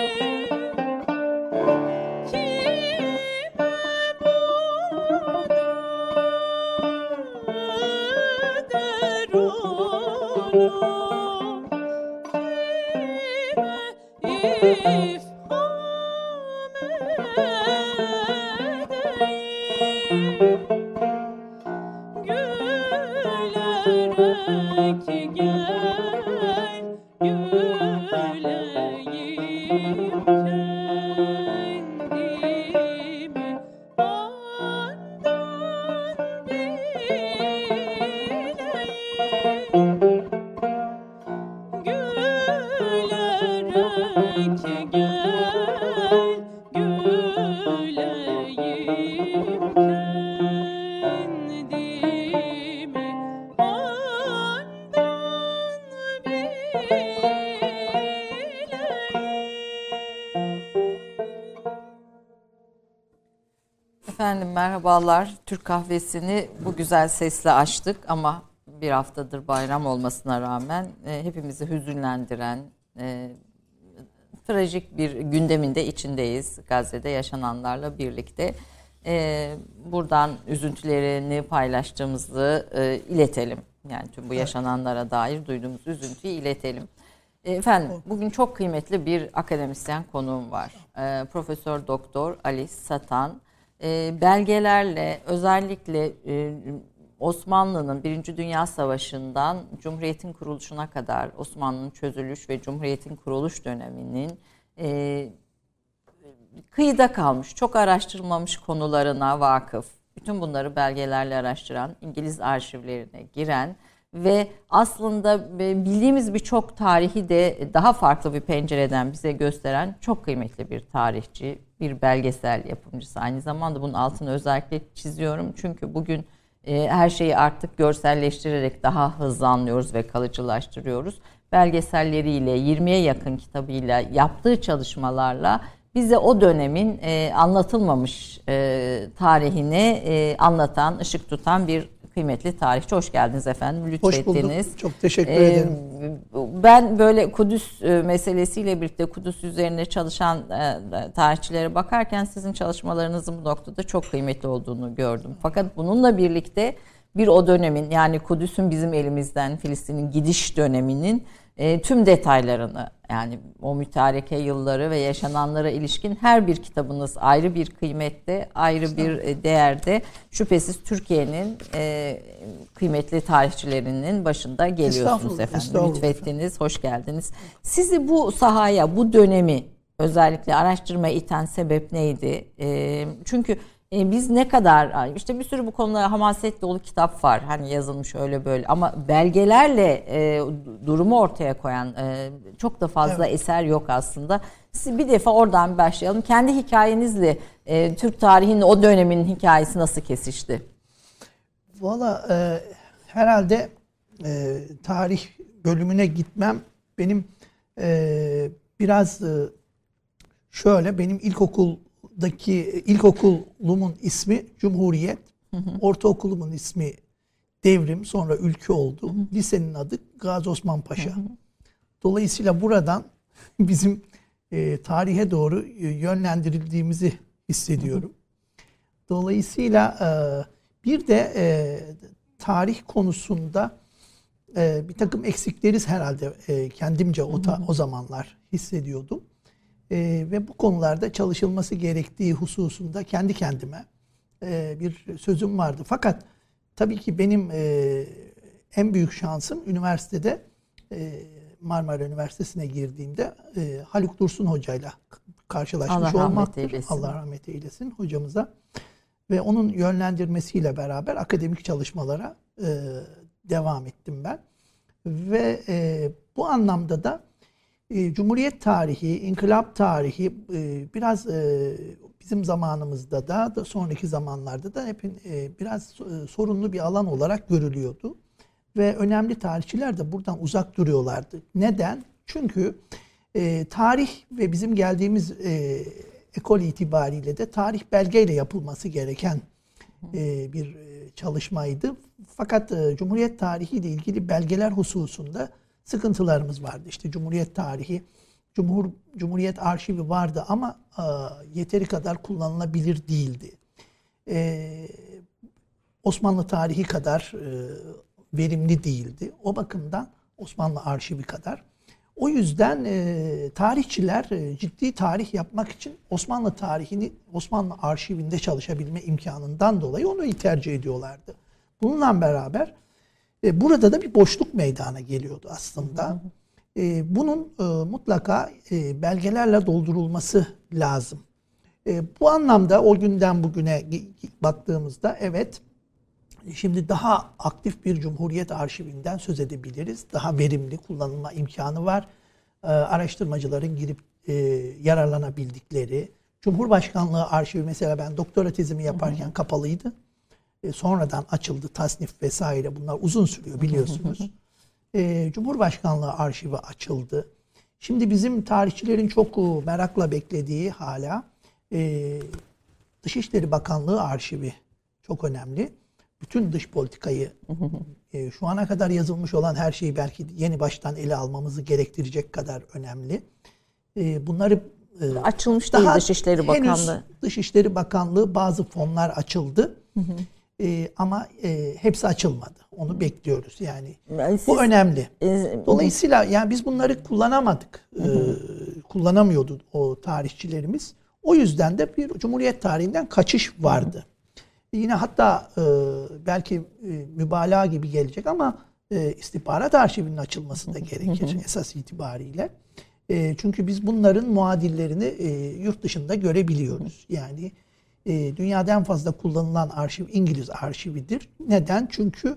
Música merhabalar. Türk kahvesini bu güzel sesle açtık ama bir haftadır bayram olmasına rağmen e, hepimizi hüzünlendiren e, trajik bir gündeminde içindeyiz. Gazze'de yaşananlarla birlikte. E, buradan üzüntülerini paylaştığımızı e, iletelim. Yani tüm bu yaşananlara dair duyduğumuz üzüntüyü iletelim. E, efendim bugün çok kıymetli bir akademisyen konuğum var. E, Profesör Doktor Ali Satan e, belgelerle özellikle e, Osmanlı'nın Birinci Dünya Savaşı'ndan Cumhuriyet'in kuruluşuna kadar Osmanlı'nın çözülüş ve Cumhuriyet'in kuruluş döneminin e, kıyıda kalmış, çok araştırılmamış konularına vakıf, bütün bunları belgelerle araştıran, İngiliz arşivlerine giren ve aslında bildiğimiz birçok tarihi de daha farklı bir pencereden bize gösteren çok kıymetli bir tarihçi, bir belgesel yapımcısı. Aynı zamanda bunun altını özellikle çiziyorum. Çünkü bugün e, her şeyi artık görselleştirerek daha hızlı anlıyoruz ve kalıcılaştırıyoruz. Belgeselleriyle, 20'ye yakın kitabıyla, yaptığı çalışmalarla bize o dönemin e, anlatılmamış e, tarihini e, anlatan, ışık tutan bir kıymetli tarihçi. Hoş geldiniz efendim. Lütfettiniz. Hoş bulduk. Çok teşekkür ee, ederim. Ben böyle Kudüs e, meselesiyle birlikte Kudüs üzerine çalışan e, tarihçilere bakarken sizin çalışmalarınızın bu noktada çok kıymetli olduğunu gördüm. Fakat bununla birlikte bir o dönemin yani Kudüs'ün bizim elimizden Filistin'in gidiş döneminin e, tüm detaylarını yani o mütareke yılları ve yaşananlara ilişkin her bir kitabınız ayrı bir kıymette, ayrı bir e, değerde. Şüphesiz Türkiye'nin e, kıymetli tarihçilerinin başında geliyorsunuz efendim. Lütfettiniz, hoş geldiniz. Sizi bu sahaya, bu dönemi özellikle araştırma iten sebep neydi? E, çünkü e, biz ne kadar işte bir sürü bu konuda hamaset dolu kitap var hani yazılmış öyle böyle ama belgelerle e, durumu ortaya koyan e, çok da fazla evet. eser yok aslında. Siz bir defa oradan başlayalım. Kendi hikayenizle e, Türk tarihinin o dönemin hikayesi nasıl kesişti? Valla e, herhalde e, tarih bölümüne gitmem benim e, biraz e, şöyle benim ilkokul daki ilkokulumun ismi Cumhuriyet. Hı hı. Ortaokulumun ismi Devrim. Sonra Ülke oldu. Hı hı. Lisenin adı Gazi Osman Paşa. Hı hı. Dolayısıyla buradan bizim e, tarihe doğru e, yönlendirildiğimizi hissediyorum. Dolayısıyla e, bir de e, tarih konusunda e, bir takım eksikleriz herhalde e, kendimce o, ta, o zamanlar hissediyordum e, ve bu konularda çalışılması gerektiği hususunda kendi kendime e, bir sözüm vardı. Fakat tabii ki benim e, en büyük şansım üniversitede e, Marmara Üniversitesi'ne girdiğimde e, Haluk Dursun hocayla karşılaşmış Allah. Eylesin. Allah rahmet eylesin hocamıza. Ve onun yönlendirmesiyle beraber akademik çalışmalara e, devam ettim ben. Ve e, bu anlamda da e, Cumhuriyet tarihi, inkılap tarihi e, biraz e, bizim zamanımızda da, sonraki zamanlarda da hep e, biraz sorunlu bir alan olarak görülüyordu. Ve önemli tarihçiler de buradan uzak duruyorlardı. Neden? Çünkü tarih ve bizim geldiğimiz ekol itibariyle de tarih belgeyle yapılması gereken bir çalışmaydı. Fakat Cumhuriyet tarihi ile ilgili belgeler hususunda sıkıntılarımız vardı. İşte Cumhuriyet tarihi, Cumhur Cumhuriyet arşivi vardı ama e, yeteri kadar kullanılabilir değildi. E, Osmanlı tarihi kadar e, verimli değildi. O bakımdan Osmanlı arşivi kadar. O yüzden e, tarihçiler e, ciddi tarih yapmak için Osmanlı tarihini Osmanlı arşivinde çalışabilme imkanından dolayı onu tercih ediyorlardı. Bununla beraber e, burada da bir boşluk meydana geliyordu aslında. E, bunun e, mutlaka belgelerle doldurulması lazım. Bu anlamda o günden bugüne baktığımızda evet şimdi daha aktif bir Cumhuriyet arşivinden söz edebiliriz. Daha verimli kullanılma imkanı var. Araştırmacıların girip yararlanabildikleri. Cumhurbaşkanlığı arşivi mesela ben doktora tezimi yaparken kapalıydı e, sonradan açıldı tasnif vesaire bunlar uzun sürüyor biliyorsunuz. e, Cumhurbaşkanlığı arşivi açıldı. Şimdi bizim tarihçilerin çok e, merakla beklediği hala e, Dışişleri Bakanlığı arşivi çok önemli. Bütün dış politikayı e, şu ana kadar yazılmış olan her şeyi belki yeni baştan ele almamızı gerektirecek kadar önemli. E, bunları e, açılmış değil Dışişleri Bakanlığı. Dışişleri Bakanlığı bazı fonlar açıldı. Hı hı. E, ama e, hepsi açılmadı. Onu bekliyoruz yani. yani siz, Bu önemli. E, Dolayısıyla yani biz bunları kullanamadık. E, kullanamıyordu o tarihçilerimiz. O yüzden de bir Cumhuriyet tarihinden kaçış vardı. Hı Yine hatta e, belki e, mübalağa gibi gelecek ama e, istihbarat arşivinin açılması da gerekir esas itibariyle. E, çünkü biz bunların muadillerini e, yurt dışında görebiliyoruz. Yani e, dünyada en fazla kullanılan arşiv İngiliz arşividir. Neden? Çünkü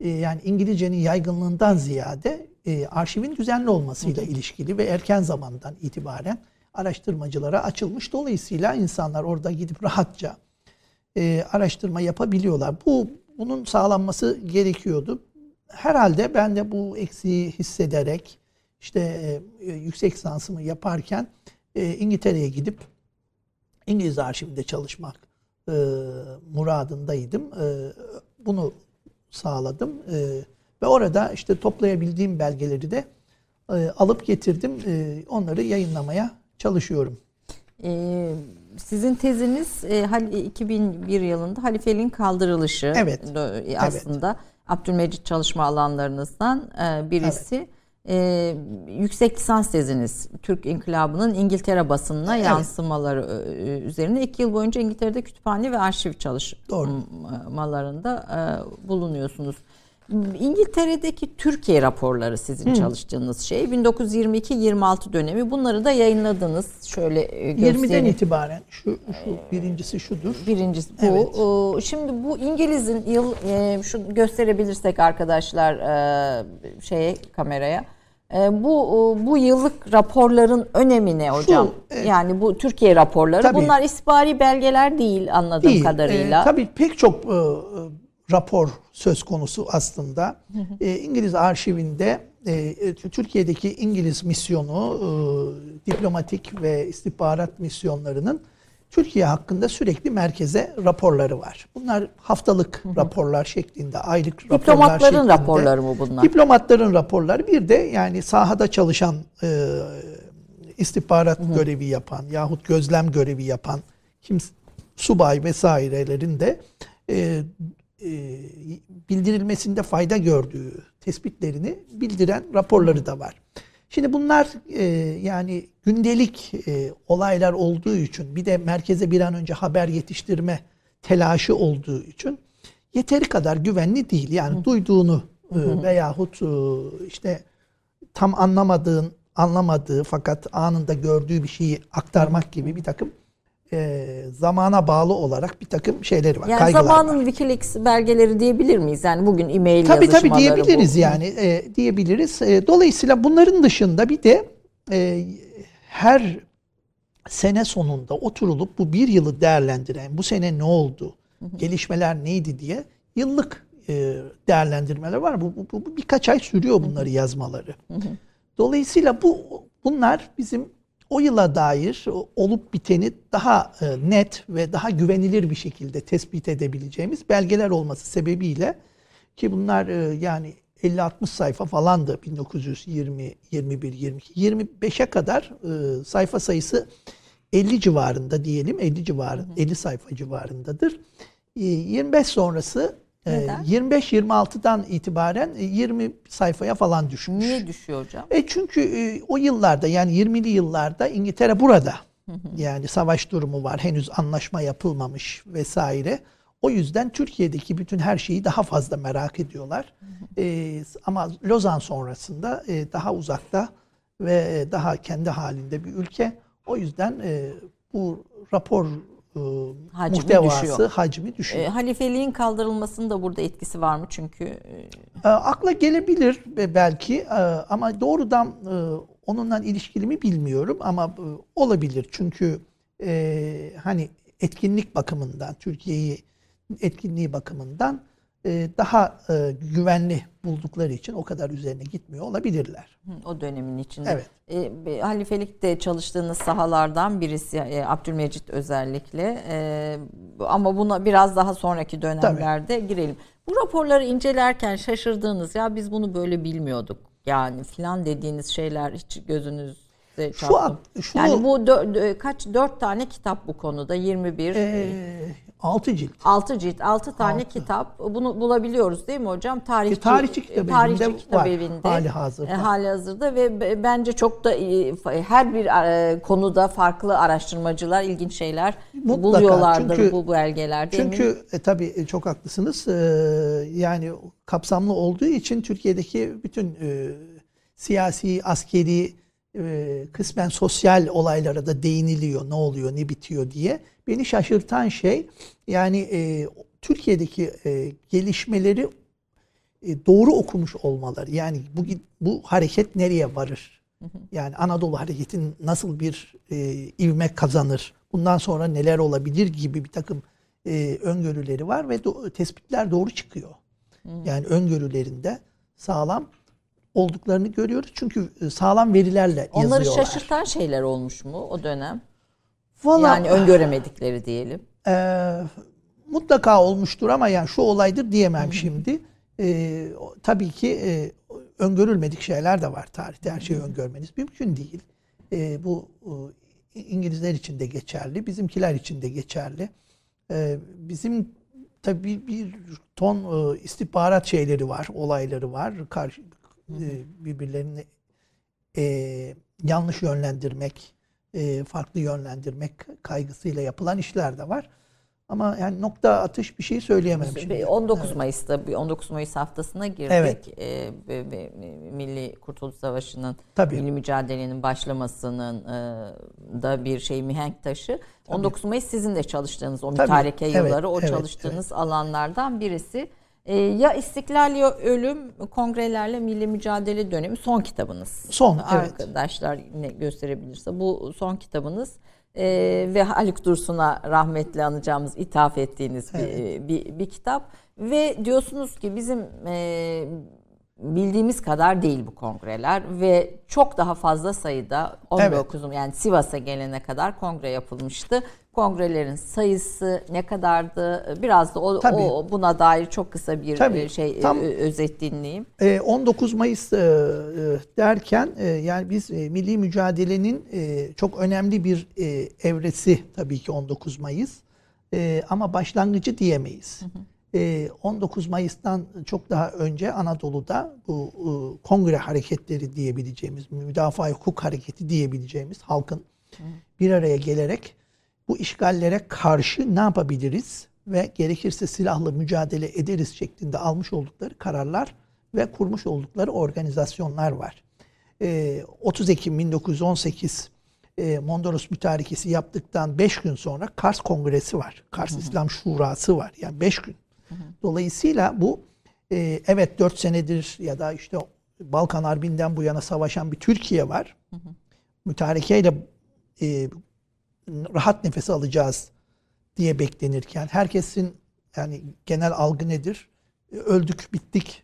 e, yani İngilizcenin yaygınlığından ziyade e, arşivin düzenli olmasıyla hı ilişkili ve erken zamandan itibaren araştırmacılara açılmış. Dolayısıyla insanlar orada gidip rahatça e, araştırma yapabiliyorlar. Bu bunun sağlanması gerekiyordu. Herhalde ben de bu eksiği hissederek işte e, yüksek lisansımı yaparken e, İngiltere'ye gidip İngiliz arşivinde çalışmak e, muradındaydım. E, bunu sağladım e, ve orada işte toplayabildiğim belgeleri de e, alıp getirdim. E, onları yayınlamaya çalışıyorum. Ee, sizin teziniz e, 2001 yılında halifeliğin kaldırılışı evet. aslında evet. Abdülmecit çalışma alanlarınızdan e, birisi. Evet. E, yüksek lisans teziniz Türk İnkılabı'nın İngiltere basınına Evet. yansımaları e, üzerine iki yıl boyunca İngiltere'de kütüphane ve arşiv çalışmalarında e, bulunuyorsunuz. İngiltere'deki Türkiye raporları sizin çalıştığınız şey 1922-26 dönemi bunları da yayınladınız. Şöyle e, 20'den göstereyim. itibaren şu, şu birincisi şudur. Birincisi bu. Evet. Ee, Şimdi bu İngiliz'in yıl e, şu gösterebilirsek arkadaşlar e, şeye kameraya. E, Bu bu yıllık raporların önemi ne hocam? e, yani bu Türkiye raporları. tabii. Bunlar istihbari belgeler değil anladığım Değil. kadarıyla. Ee, tabii pek çok e, e, rapor söz konusu aslında. E, İngiliz arşivinde e, e, Türkiye'deki İngiliz misyonu, e, diplomatik ve istihbarat misyonlarının Türkiye hakkında sürekli merkeze raporları var. Bunlar haftalık raporlar şeklinde, aylık raporlar Diplomatların şeklinde. raporları mı bunlar? Diplomatların raporları bir de yani sahada çalışan e, istihbarat görevi yapan yahut gözlem görevi yapan kim subay vesairelerin de e, e, bildirilmesinde fayda gördüğü tespitlerini bildiren raporları da var. Şimdi bunlar e, yani gündelik e, olaylar olduğu için bir de merkeze bir an önce haber yetiştirme telaşı olduğu için yeteri kadar güvenli değil. Yani duyduğunu e, veyahut e, işte tam anlamadığın, anlamadığı fakat anında gördüğü bir şeyi aktarmak gibi bir takım e, zamana bağlı olarak bir takım şeyleri var. yani kaygılar zamanın var. Wikileaks belgeleri diyebilir miyiz? Yani bugün e-mail Tabii tabii yazışmaları diyebiliriz bu. yani e, diyebiliriz. E, dolayısıyla bunların dışında bir de e, her sene sonunda oturulup bu bir yılı değerlendiren, bu sene ne oldu, gelişmeler neydi diye yıllık e, değerlendirmeler var. Bu, bu, bu birkaç ay sürüyor bunları yazmaları. Dolayısıyla bu bunlar bizim o yıla dair olup biteni daha e, net ve daha güvenilir bir şekilde tespit edebileceğimiz belgeler olması sebebiyle ki bunlar e, yani 50-60 sayfa falandı 1920, 21, 22, 25'e kadar e, sayfa sayısı 50 civarında diyelim 50 civarı 50 sayfa civarındadır. E, 25 sonrası Neden? 25-26'dan itibaren e, 20 sayfaya falan düşmüş. Niye düşüyor hocam? E çünkü e, o yıllarda yani 20'li yıllarda İngiltere burada. Yani savaş durumu var. Henüz anlaşma yapılmamış vesaire. O yüzden Türkiye'deki bütün her şeyi daha fazla merak ediyorlar. E, ama Lozan sonrasında e, daha uzakta ve daha kendi halinde bir ülke. O yüzden e, bu rapor e, Hacmi muhtevası, düşüyor. hacmi düşüyor. E, halifeliğin kaldırılmasının da burada etkisi var mı? Çünkü e, E, akla gelebilir be- belki e, ama doğrudan e, onunla ilişkili mi bilmiyorum ama e, olabilir çünkü e, hani etkinlik bakımından Türkiye'yi etkinliği bakımından daha e, güvenli buldukları için o kadar üzerine gitmiyor olabilirler. O dönemin içinde. Evet. E, halifelikte çalıştığınız sahalardan birisi e, Abdülmecit özellikle. E, ama buna biraz daha sonraki dönemlerde girelim. Bu raporları incelerken şaşırdığınız ya biz bunu böyle bilmiyorduk yani filan dediğiniz şeyler hiç mı? ak- şunu- yani bu dö- kaç dört tane kitap bu konuda 21 E, altı cilt. 6 cilt, 6 tane kitap. Bunu bulabiliyoruz değil mi hocam? Tarihçi, E, tarihçi kitap tarihçi evinde kitap var, evinde. hali hazırda. E, hali hazırda ve be- bence çok da iyi, her bir e, konuda farklı araştırmacılar ilginç şeyler Mutlaka, buluyorlardır çünkü- bu belgelerde. Çünkü e, tabii e, çok haklısınız. E, yani kapsamlı olduğu için Türkiye'deki bütün e, siyasi, askeri, e, kısmen sosyal olaylara da değiniliyor. Ne oluyor, ne bitiyor diye. Beni şaşırtan şey yani e, Türkiye'deki e, gelişmeleri e, doğru okumuş olmaları. Yani bu bu hareket nereye varır? Yani Anadolu hareketin nasıl bir e, ivme kazanır? Bundan sonra neler olabilir gibi bir takım e, öngörüleri var ve do- tespitler doğru çıkıyor. Yani öngörülerinde sağlam olduklarını görüyoruz. Çünkü e, sağlam verilerle Onları yazıyorlar. şaşırtan şeyler olmuş mu o dönem? Valla, Yani öngöremedikleri diyelim. Ee, mutlaka olmuştur ama yani şu olaydır diyemem şimdi. O- tabii ki e, öngörülmedik şeyler de var tarihte. Her şeyi öngörmeniz mümkün değil. Ee, bu e, İngilizler için de geçerli, bizimkiler için de geçerli. Ee, bizim tabii bir ton e, istihbarat şeyleri var, olayları var. Karşı e, birbirlerine e, yanlış yönlendirmek, e, farklı yönlendirmek kaygısıyla yapılan işler de var. Ama yani nokta atış bir şey söyleyemem şimdi. Ve 19 Mayıs'ta bir 19 Mayıs haftasına girdik. Evet. Ve- ve Milli Kurtuluş Savaşı'nın Tabii. milli mücadelenin başlamasının e, da bir şey mihenk taşı. 19 Mayıs sizin de çalıştığınız o Tabii. mütareke Evet, yılları, o evet, çalıştığınız alanlardan birisi. Ee, ya İstiklal ya Ölüm Kongrelerle Milli Mücadele Dönemi son kitabınız. Son, evet. Arkadaşlar ne gösterebilirse bu son kitabınız. Ee, ve Haluk Dursun'a rahmetli anacağımız ithaf ettiğiniz bir, bir, bir kitap ve diyorsunuz ki bizim e, bildiğimiz kadar değil bu kongreler ve çok daha fazla sayıda 19 yani Sivas'a gelene kadar kongre yapılmıştı. Kongrelerin sayısı ne kadardı? Biraz da o, Tabii. o buna dair çok kısa bir Tabii. e, şey Tam- ö- özet dinleyeyim. E, 19 Mayıs e, e, derken e, yani biz e, milli mücadelenin e, çok önemli bir e, evresi tabii ki 19 Mayıs. E, ama başlangıcı diyemeyiz. E, 19 Mayıs'tan çok daha önce Anadolu'da bu e, kongre hareketleri diyebileceğimiz, müdafaa hukuk hareketi diyebileceğimiz halkın bir araya gelerek bu işgallere karşı ne yapabiliriz ve gerekirse silahlı mücadele ederiz şeklinde almış oldukları kararlar ve kurmuş oldukları organizasyonlar var. Ee, 30 Ekim 1918 e, Mondros Mütarekesi yaptıktan 5 gün sonra Kars Kongresi var. Kars İslam Şurası var. Yani 5 gün. Dolayısıyla bu e, evet 4 senedir ya da işte Balkan Harbi'nden bu yana savaşan bir Türkiye var. Mütarekeyle e, rahat nefes alacağız diye beklenirken herkesin yani genel algı nedir? E, Öldük, bittik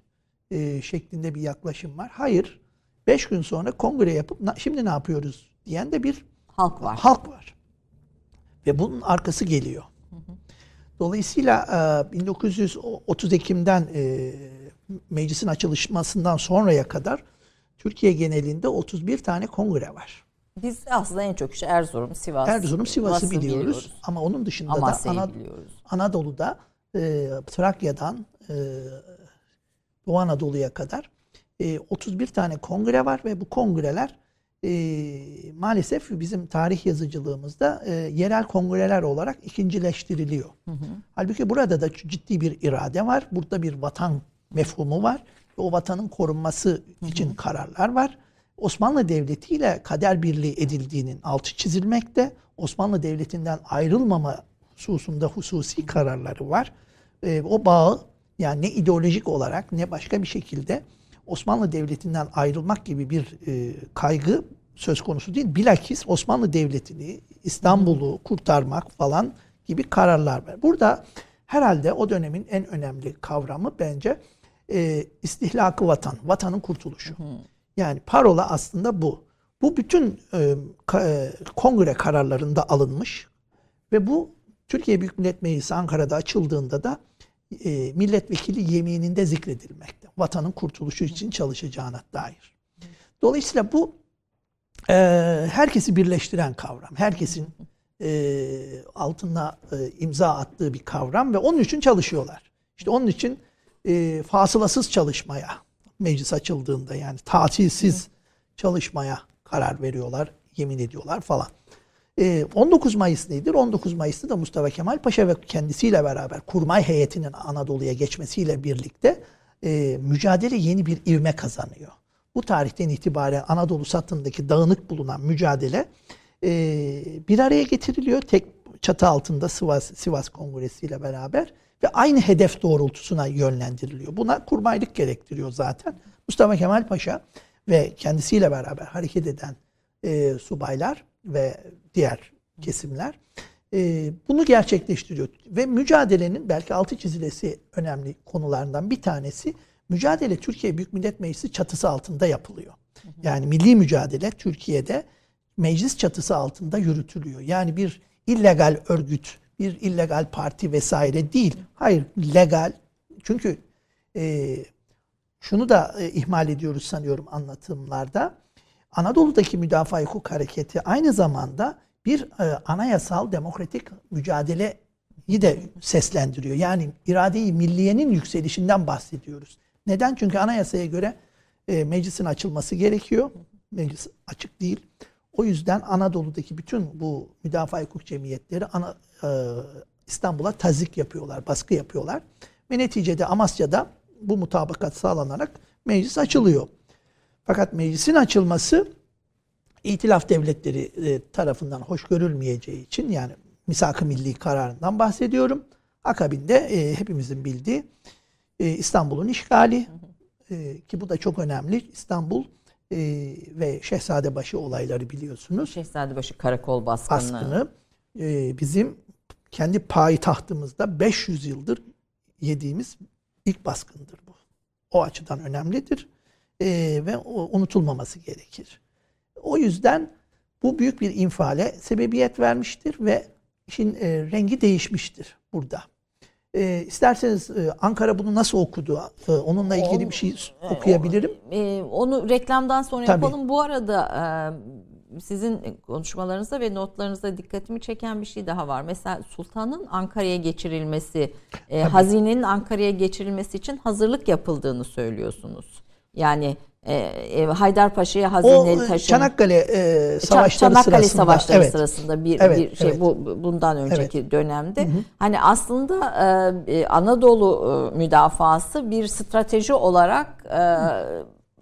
e, şeklinde bir yaklaşım var. Hayır. Beş gün sonra kongre yapıp "Na- şimdi ne yapıyoruz diyen de bir Halk var. halk var. Ve bunun arkası geliyor. Dolayısıyla e, 1930 Ekim'den e, meclisin açılışmasından sonraya kadar Türkiye genelinde 31 tane kongre var. Biz aslında en çok işte Erzurum, Sivas, Erzurum, Sivas'ı Sivas'ı biliyoruz. Ama onun dışında Amasya'yı da Ana- biliyoruz. Anadolu'da e, Trakya'dan e, Doğu Anadolu'ya kadar e, 31 tane kongre var ve bu kongreler e, maalesef bizim tarih yazıcılığımızda e, yerel kongreler olarak ikincileştiriliyor. Halbuki burada da ciddi bir irade var. Burada bir vatan mefhumu var. Ve o vatanın korunması için kararlar var. Osmanlı Devleti ile kader birliği edildiğinin altı çizilmekte. Osmanlı Devleti'nden ayrılmama hususunda hususi kararları var. Ee, o bağı yani ne ideolojik olarak ne başka bir şekilde Osmanlı Devleti'nden ayrılmak gibi bir e, kaygı söz konusu değil. Bilakis Osmanlı Devleti'ni, İstanbul'u kurtarmak falan gibi kararlar var. Burada herhalde o dönemin en önemli kavramı bence e, istihlakı vatan, vatanın kurtuluşu. Yani parola aslında bu. Bu bütün e, ka- e, kongre kararlarında alınmış ve bu Türkiye Büyük Millet Meclisi Ankara'da açıldığında da e, milletvekili yemininde zikredilmekte. Vatanın kurtuluşu için çalışacağına dair. Dolayısıyla bu e, herkesi birleştiren kavram. Herkesin e, altına e, imza attığı bir kavram ve onun için çalışıyorlar. İşte onun için e, fasılasız çalışmaya meclis açıldığında yani tatilsiz çalışmaya karar veriyorlar, yemin ediyorlar falan. E, 19 Mayıs nedir? 19 Mayıs'ta da Mustafa Kemal Paşa ve kendisiyle beraber kurmay heyetinin Anadolu'ya geçmesiyle birlikte e, mücadele yeni bir ivme kazanıyor. Bu tarihten itibaren Anadolu satındaki dağınık bulunan mücadele e, bir araya getiriliyor. Tek çatı altında Sivas, Sivas Kongresi ile beraber ve aynı hedef doğrultusuna yönlendiriliyor. Buna kurmaylık gerektiriyor zaten. Mustafa Kemal Paşa ve kendisiyle beraber hareket eden e, subaylar ve diğer kesimler e, bunu gerçekleştiriyor. Ve mücadelenin belki altı çizilesi önemli konularından bir tanesi mücadele Türkiye Büyük Millet Meclisi çatısı altında yapılıyor. Yani milli mücadele Türkiye'de meclis çatısı altında yürütülüyor. Yani bir illegal örgüt, bir illegal parti vesaire değil. Hayır, legal. Çünkü e, şunu da e, ihmal ediyoruz sanıyorum anlatımlarda. Anadolu'daki müdafaa hukuk hareketi aynı zamanda bir e, anayasal demokratik mücadeleyi de seslendiriyor. Yani irade-i milliyenin yükselişinden bahsediyoruz. Neden? Çünkü anayasaya göre e, meclisin açılması gerekiyor. meclis açık değil. O yüzden Anadolu'daki bütün bu müdafaa hukuk cemiyetleri ana, e, İstanbul'a tazik yapıyorlar, baskı yapıyorlar. Ve neticede Amasya'da bu mutabakat sağlanarak meclis açılıyor. Fakat meclisin açılması İtilaf devletleri e, tarafından hoş görülmeyeceği için yani misak-ı milli kararından bahsediyorum. Akabinde e, hepimizin bildiği e, İstanbul'un işgali e, ki bu da çok önemli. İstanbul e, ve Şehzadebaşı olayları biliyorsunuz. Şehzadebaşı karakol baskını. Baskını e, bizim kendi payitahtımızda 500 yıldır yediğimiz ilk baskındır bu. O açıdan önemlidir e, ve unutulmaması gerekir. O yüzden bu büyük bir infiale sebebiyet vermiştir ve işin e, rengi değişmiştir burada. E, isterseniz e, Ankara bunu nasıl okudu? E, onunla ilgili bir şey okuyabilirim. E, onu reklamdan sonra Tabii. yapalım. Bu arada e, sizin konuşmalarınızda ve notlarınızda dikkatimi çeken bir şey daha var. Mesela sultanın Ankara'ya geçirilmesi, e, hazinenin Ankara'ya geçirilmesi için hazırlık yapıldığını söylüyorsunuz. Yani e, e, Haydarpaşa'ya hazineli e, taşın Çanakkale e, savaşları Çanakkale sırasında. savaşları evet. sırasında bir, Evet, bir şey evet. bu bundan önceki dönemde hani aslında e, e, Anadolu e, müdafası bir strateji olarak e,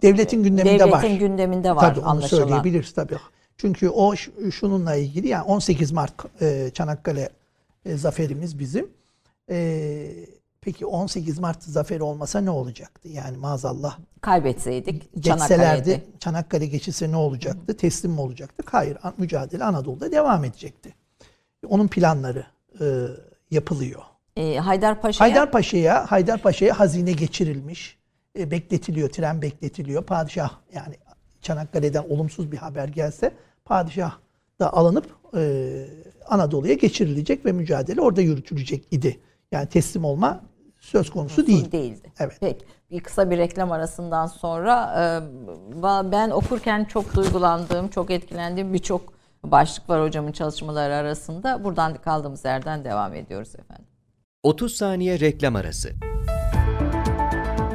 Devletin gündeminde devletin var. gündeminde var Tabii onu anlaşılan. söyleyebiliriz tabii. Çünkü o şununla ilgili yani 18 Mart e, Çanakkale e, zaferimiz bizim. E, peki 18 Mart zaferi olmasa ne olacaktı? Yani maazallah Kaybetseydik geçselerdi Çanakkale'de. Çanakkale geçilse ne olacaktı? Teslim mi olacaktık? Hayır. Mücadele Anadolu'da devam edecekti. Onun planları e, yapılıyor. E, Haydarpaşa'ya Haydarpaşa'ya Haydarpaşa'ya hazine geçirilmiş. E, bekletiliyor, tren bekletiliyor. Padişah yani Çanakkale'den olumsuz bir haber gelse padişah da alınıp e, Anadolu'ya geçirilecek ve mücadele orada yürütülecek idi. Yani teslim olma söz konusu değil. değildi. Evet. Peki bir kısa bir reklam arasından sonra ben okurken çok duygulandığım, çok etkilendiğim birçok başlık var hocamın çalışmaları arasında. Buradan kaldığımız yerden devam ediyoruz efendim. 30 saniye reklam arası.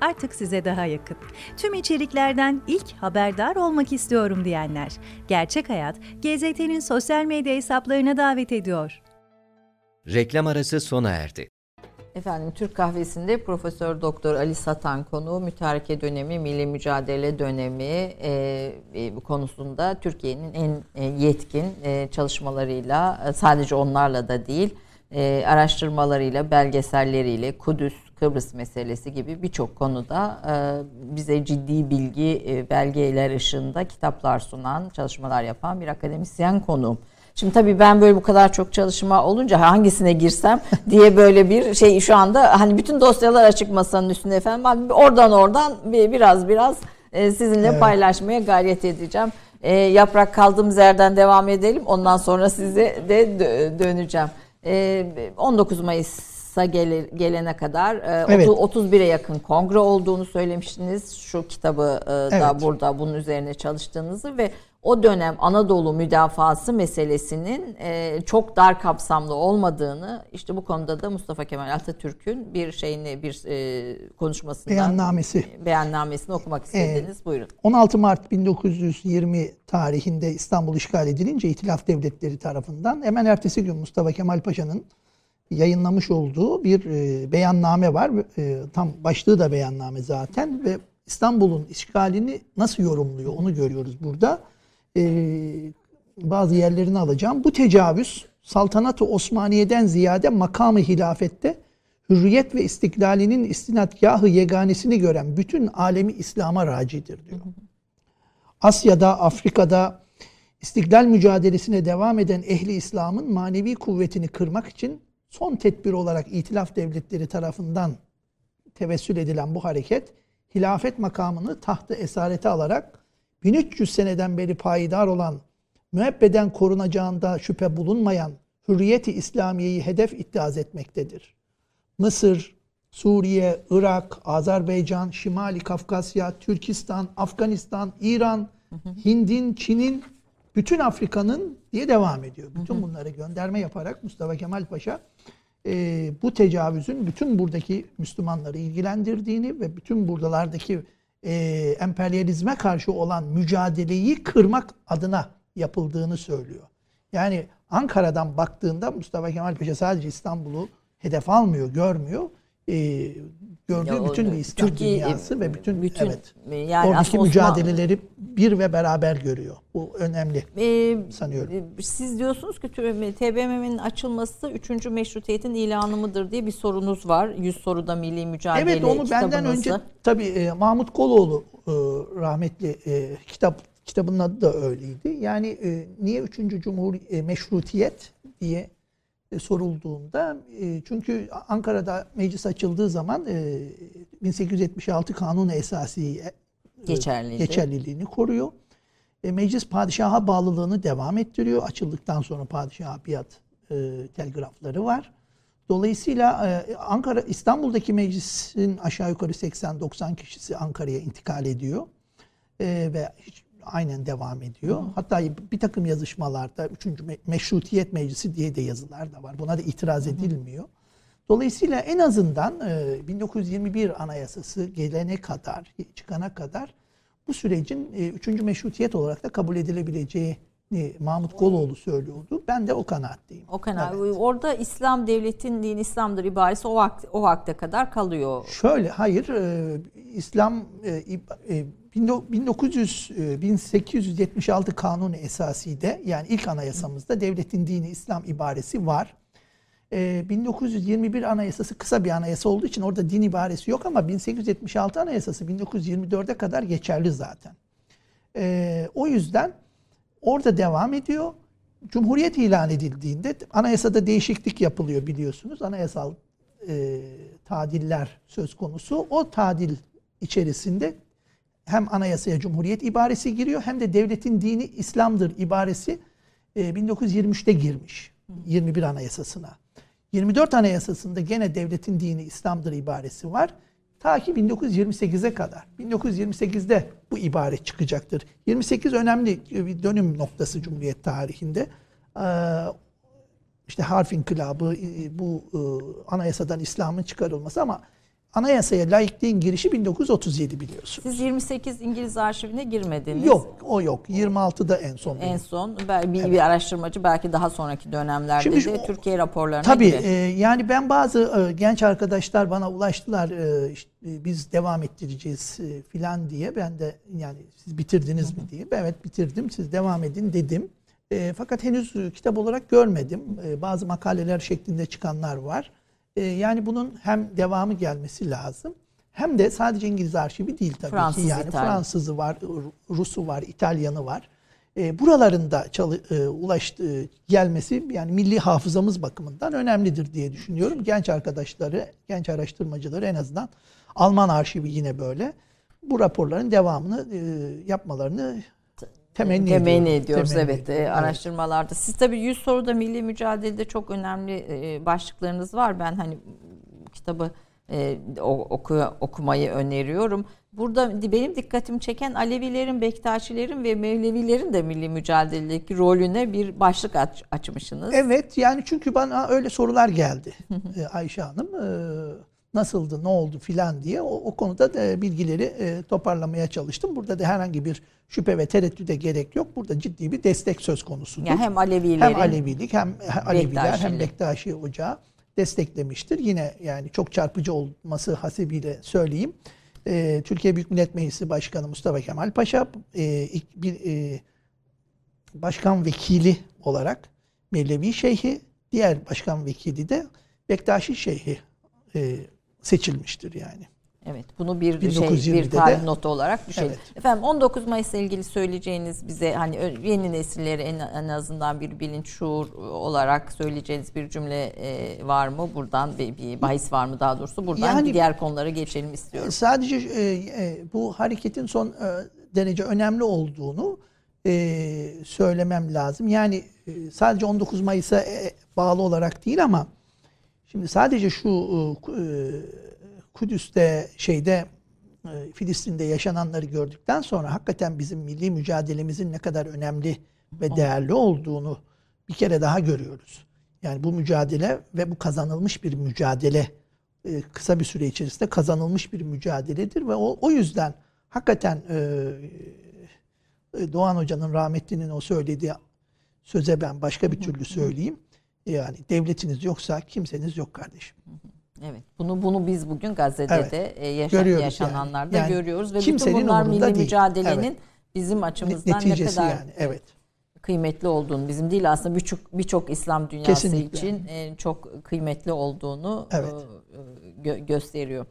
artık size daha yakın. Tüm içeriklerden ilk haberdar olmak istiyorum diyenler. Gerçek Hayat, GZT'nin sosyal medya hesaplarına davet ediyor. Reklam arası sona erdi. Efendim Türk Kahvesi'nde Profesör Doktor Ali Satan konu mütareke dönemi, milli mücadele dönemi e, e, bu konusunda Türkiye'nin en e, yetkin e, çalışmalarıyla e, sadece onlarla da değil e, araştırmalarıyla, belgeselleriyle Kudüs, Kıbrıs meselesi gibi birçok konuda e, bize ciddi bilgi e, belgeler ışığında kitaplar sunan, çalışmalar yapan bir akademisyen konuğum. Şimdi tabii ben böyle bu kadar çok çalışma olunca hangisine girsem diye böyle bir şey şu anda hani bütün dosyalar açık masanın üstünde efendim. Oradan oradan bir- biraz biraz e, sizinle paylaşmaya gayret edeceğim. E, yaprak kaldığımız yerden devam edelim. Ondan sonra size de dö- döneceğim. E, 19 Mayıs'a gele- gelene kadar e, Evet. 31'e yakın kongre olduğunu söylemiştiniz. Şu kitabı e, da Evet. burada bunun üzerine çalıştığınızı ve o dönem Anadolu müdafası meselesinin e, çok dar kapsamlı olmadığını işte bu konuda da Mustafa Kemal Atatürk'ün bir şeyini bir e, konuşmasından Beyannamesi. beyannamesini okumak istediniz. Buyurun. 16 Mart 1920 tarihinde İstanbul işgal edilince İtilaf Devletleri tarafından hemen ertesi gün Mustafa Kemal Paşa'nın yayınlamış olduğu bir e, beyanname var. E, tam başlığı da beyanname zaten ve İstanbul'un işgalini nasıl yorumluyor onu görüyoruz burada. E, bazı yerlerini alacağım. Bu tecavüz saltanat-ı Osmaniye'den ziyade makamı hilafette hürriyet ve istiklalinin istinadgahı yeganesini gören bütün alemi İslam'a racidir diyor. Asya'da, Afrika'da istiklal mücadelesine devam eden ehli İslam'ın manevi kuvvetini kırmak için son tedbir olarak itilaf devletleri tarafından tevessül edilen bu hareket hilafet makamını tahtı esarete alarak 1300 seneden beri payidar olan müebbeden korunacağında şüphe bulunmayan hürriyeti İslamiye'yi hedef iddiaz etmektedir. Mısır, Suriye, Irak, Azerbaycan, Şimali Kafkasya, Türkistan, Afganistan, İran, Hind'in, Çin'in, bütün Afrika'nın diye devam ediyor. Bütün bunları gönderme yaparak Mustafa Kemal Paşa e, bu tecavüzün bütün buradaki Müslümanları ilgilendirdiğini ve bütün buradalardaki e, emperyalizme karşı olan mücadeleyi kırmak adına yapıldığını söylüyor. Yani Ankara'dan baktığında Mustafa Kemal Paşa sadece İstanbul'u hedef almıyor, görmüyor. E, gördüğü Ya bütün bir İslam Türkiye- dünyası ve bütün, bütün- evet yani oradaki mücadeleleri bir ve beraber görüyor. Bu önemli. Ee, Sanıyorum. e, Siz diyorsunuz ki TBMM'nin açılması 3. meşrutiyetin ilanı mıdır diye bir sorunuz var. 100 soruda milli mücadele Evet onu benden kitabınızda. önce tabii e, Mahmut Koloğlu e, rahmetli e, kitap kitabının adı da öyleydi. Yani e, niye 3. Cumhur e, meşrutiyet diye e, sorulduğunda e, çünkü Ankara'da meclis açıldığı zaman e, 1876 Kanunu Esasi e, Geçerliydi. geçerliliğini koruyor. E, meclis padişaha bağlılığını devam ettiriyor. Açıldıktan sonra padişaha biat e, telgrafları var. Dolayısıyla e, Ankara İstanbul'daki meclisin aşağı yukarı 80-90 kişisi Ankara'ya intikal ediyor. E, ve hiç aynen devam ediyor. Hatta bir takım yazışmalarda 3. Meşrutiyet Meclisi diye de yazılar da var. Buna da itiraz edilmiyor. Dolayısıyla en azından e, 1921 Anayasası gelene kadar, çıkana kadar bu sürecin e, 3. meşrutiyet olarak da kabul edilebileceği Mahmut Goloğlu söylüyordu. Ben de o kanaatteyim. O kanal Evet. orada İslam devletin din İslam'dır ibaresi o vakti, o vakte kadar kalıyor. Şöyle hayır e, İslam e, e, 1900 e, 1876 Kanunu Esasi'de yani ilk anayasamızda devletin dini İslam ibaresi var. E, 1921 Anayasası kısa bir anayasa olduğu için orada din ibaresi yok ama 1876 Anayasası 1924'e kadar geçerli zaten. E, o yüzden orada devam ediyor. Cumhuriyet ilan edildiğinde anayasada değişiklik yapılıyor biliyorsunuz. Anayasal e, tadiller söz konusu. O tadil içerisinde hem anayasaya cumhuriyet ibaresi giriyor hem de devletin dini İslam'dır ibaresi e, 1923'te girmiş. 21 anayasasına. 24 anayasasında gene devletin dini İslam'dır ibaresi var. Ta ki 1928'e kadar. 1928'de bu ibare çıkacaktır. 28 önemli bir dönüm noktası Cumhuriyet tarihinde. Ee, işte harf inkılabı, e, bu e, anayasadan İslam'ın çıkarılması ama anayasaya laikliğin girişi 1937 biliyorsunuz. Siz 28 İngiliz arşivine girmediniz. Yok, o yok. 26'da en son. En benim. son bel- bir, bir araştırmacı belki daha sonraki dönemlerde Şimdi de Türkiye raporlarına Tabii girer. e, yani ben bazı e, genç arkadaşlar bana ulaştılar e, işte, e, biz devam ettireceğiz e, filan diye ben de yani siz bitirdiniz mi diye evet bitirdim siz devam edin dedim. E, fakat henüz kitap olarak görmedim. E, bazı makaleler şeklinde çıkanlar var. E, yani bunun hem devamı gelmesi lazım hem de sadece İngiliz arşivi değil tabii Fransız, ki. Yani İtalyan. Fransızı var, Rusu var, İtalyanı var. E, buralarında çalı, e, ulaştı gelmesi yani milli hafızamız bakımından önemlidir diye düşünüyorum. Genç arkadaşları, genç araştırmacıları en azından Alman arşivi yine böyle. Bu raporların devamını e, yapmalarını temenni, Temenni ediyorum. ediyoruz Temenni evet, e, araştırmalarda. Siz tabii 100 soruda milli mücadelede çok önemli e, başlıklarınız var. Ben hani kitabı e, oku, okumayı öneriyorum. Burada benim dikkatimi çeken Alevilerin, Bektaşilerin ve Mevlevilerin de milli mücadeledeki rolüne bir başlık aç, açmışsınız. Evet yani çünkü bana öyle sorular geldi Ayşe Hanım. e, nasıldı, ne oldu filan diye o, o konuda da bilgileri e, toparlamaya çalıştım. Burada da herhangi bir şüphe ve tereddüde gerek yok. Burada ciddi bir destek söz konusudur. Yani hem Alevilerin hem Alevilik hem Aleviler hem. Bektaşi Ocağı desteklemiştir. Yine yani çok çarpıcı olması hasebiyle söyleyeyim. E, Türkiye Büyük Millet Meclisi Başkanı Mustafa Kemal Paşa e, bir e, başkan vekili olarak Mevlevi Şeyhi, diğer başkan vekili de Bektaşi Şeyhi e, seçilmiştir yani. Evet, bunu bir şey 1920'de bir tarih de- notu olarak düşelim. Evet. Efendim 19 Mayıs'la ilgili söyleyeceğiniz bize hani yeni nesilleri en, en azından bir bilinç şuur olarak söyleyeceğiniz bir cümle e, var mı? Buradan bir, bir bahis var mı daha doğrusu? Buradan Yani- diğer konulara geçelim istiyorum. Sadece e, e, bu hareketin son e, derece önemli olduğunu e, söylemem lazım. Yani e, sadece 19 Mayıs'a e, bağlı olarak değil ama şimdi sadece şu e, Kudüs'te şeyde e, Filistin'de yaşananları gördükten sonra hakikaten bizim milli mücadelemizin ne kadar önemli ve değerli olduğunu bir kere daha görüyoruz. Yani bu mücadele ve bu kazanılmış bir mücadele e, kısa bir süre içerisinde kazanılmış bir mücadeledir ve o, o yüzden hakikaten e, e, Doğan Hoca'nın rahmetlinin o söylediği söze ben başka bir türlü söyleyeyim. Yani devletiniz yoksa kimseniz yok kardeşim. Evet. Bunu bunu biz bugün Gazze'de Evet. de e, yaşa- Görüyoruz yaşananlarda yani. Yani görüyoruz ve bütün kimsenin bunlar umurunda milli değil. mücadelenin Evet. bizim açımızdan ne Neticesi kadar yani evet. kıymetli olduğunu, bizim değil aslında birçok birçok İslam dünyası Kesinlikle. için e, çok kıymetli olduğunu Evet. e, gö- gösteriyor.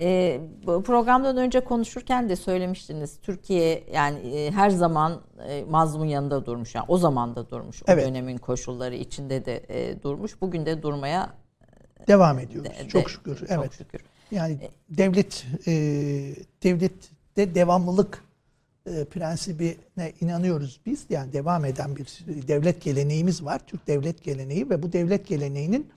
E, bu programdan önce konuşurken de söylemiştiniz. Türkiye yani e, her zaman e, mazlumun yanında durmuş. Yani o zaman da durmuş. O Evet. dönemin koşulları içinde de e, durmuş. Bugün de durmaya Devam ediyoruz. de- çok de- şükür. Çok evet. şükür. Yani devlet e, devlette devamlılık e, prensibine inanıyoruz biz. Yani devam eden bir devlet geleneğimiz var. Türk devlet geleneği ve bu devlet geleneğinin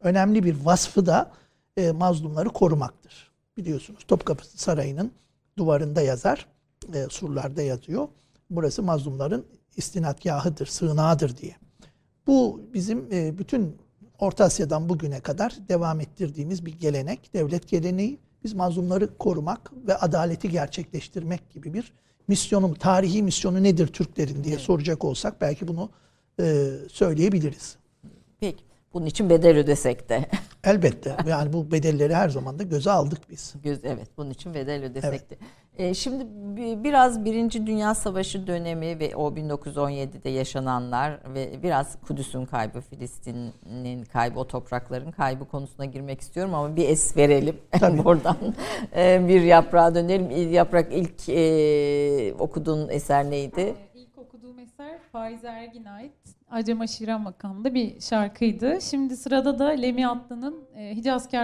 önemli bir vasfı da e, mazlumları korumaktır. Biliyorsunuz Topkapı Sarayı'nın duvarında yazar, e, surlarda yazıyor. Burası mazlumların istinadgahıdır, sığınağıdır diye. Bu bizim e, bütün Orta Asya'dan bugüne kadar devam ettirdiğimiz bir gelenek, devlet geleneği. Biz mazlumları korumak ve adaleti gerçekleştirmek gibi bir misyonum, tarihi misyonu nedir Türklerin diye soracak olsak belki bunu e, söyleyebiliriz. Peki. Bunun için bedel ödesek de. Elbette yani bu bedelleri her zaman da göze aldık biz. Göz, evet bunun için bedel ödesek de. Ee, şimdi bi- biraz Birinci Dünya Savaşı dönemi ve o 1917'de yaşananlar ve biraz Kudüs'ün kaybı, Filistin'in kaybı, o toprakların kaybı konusuna girmek istiyorum ama bir es verelim buradan. Ee, bir yaprağa dönelim. Yaprak ilk e, okuduğun eser neydi? İlk okuduğum eser Faiz Ergin'e ait Acem Aşira makamında bir şarkıydı. Şimdi sırada da Lemi Atlı'nın e,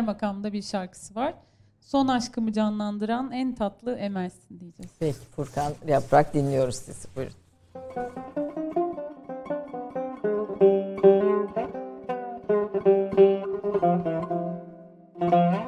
makamında bir şarkısı var. Son aşkımı canlandıran en tatlı emelsin diyeceğiz. Peki Furkan Yaprak dinliyoruz sizi. Buyurun. Son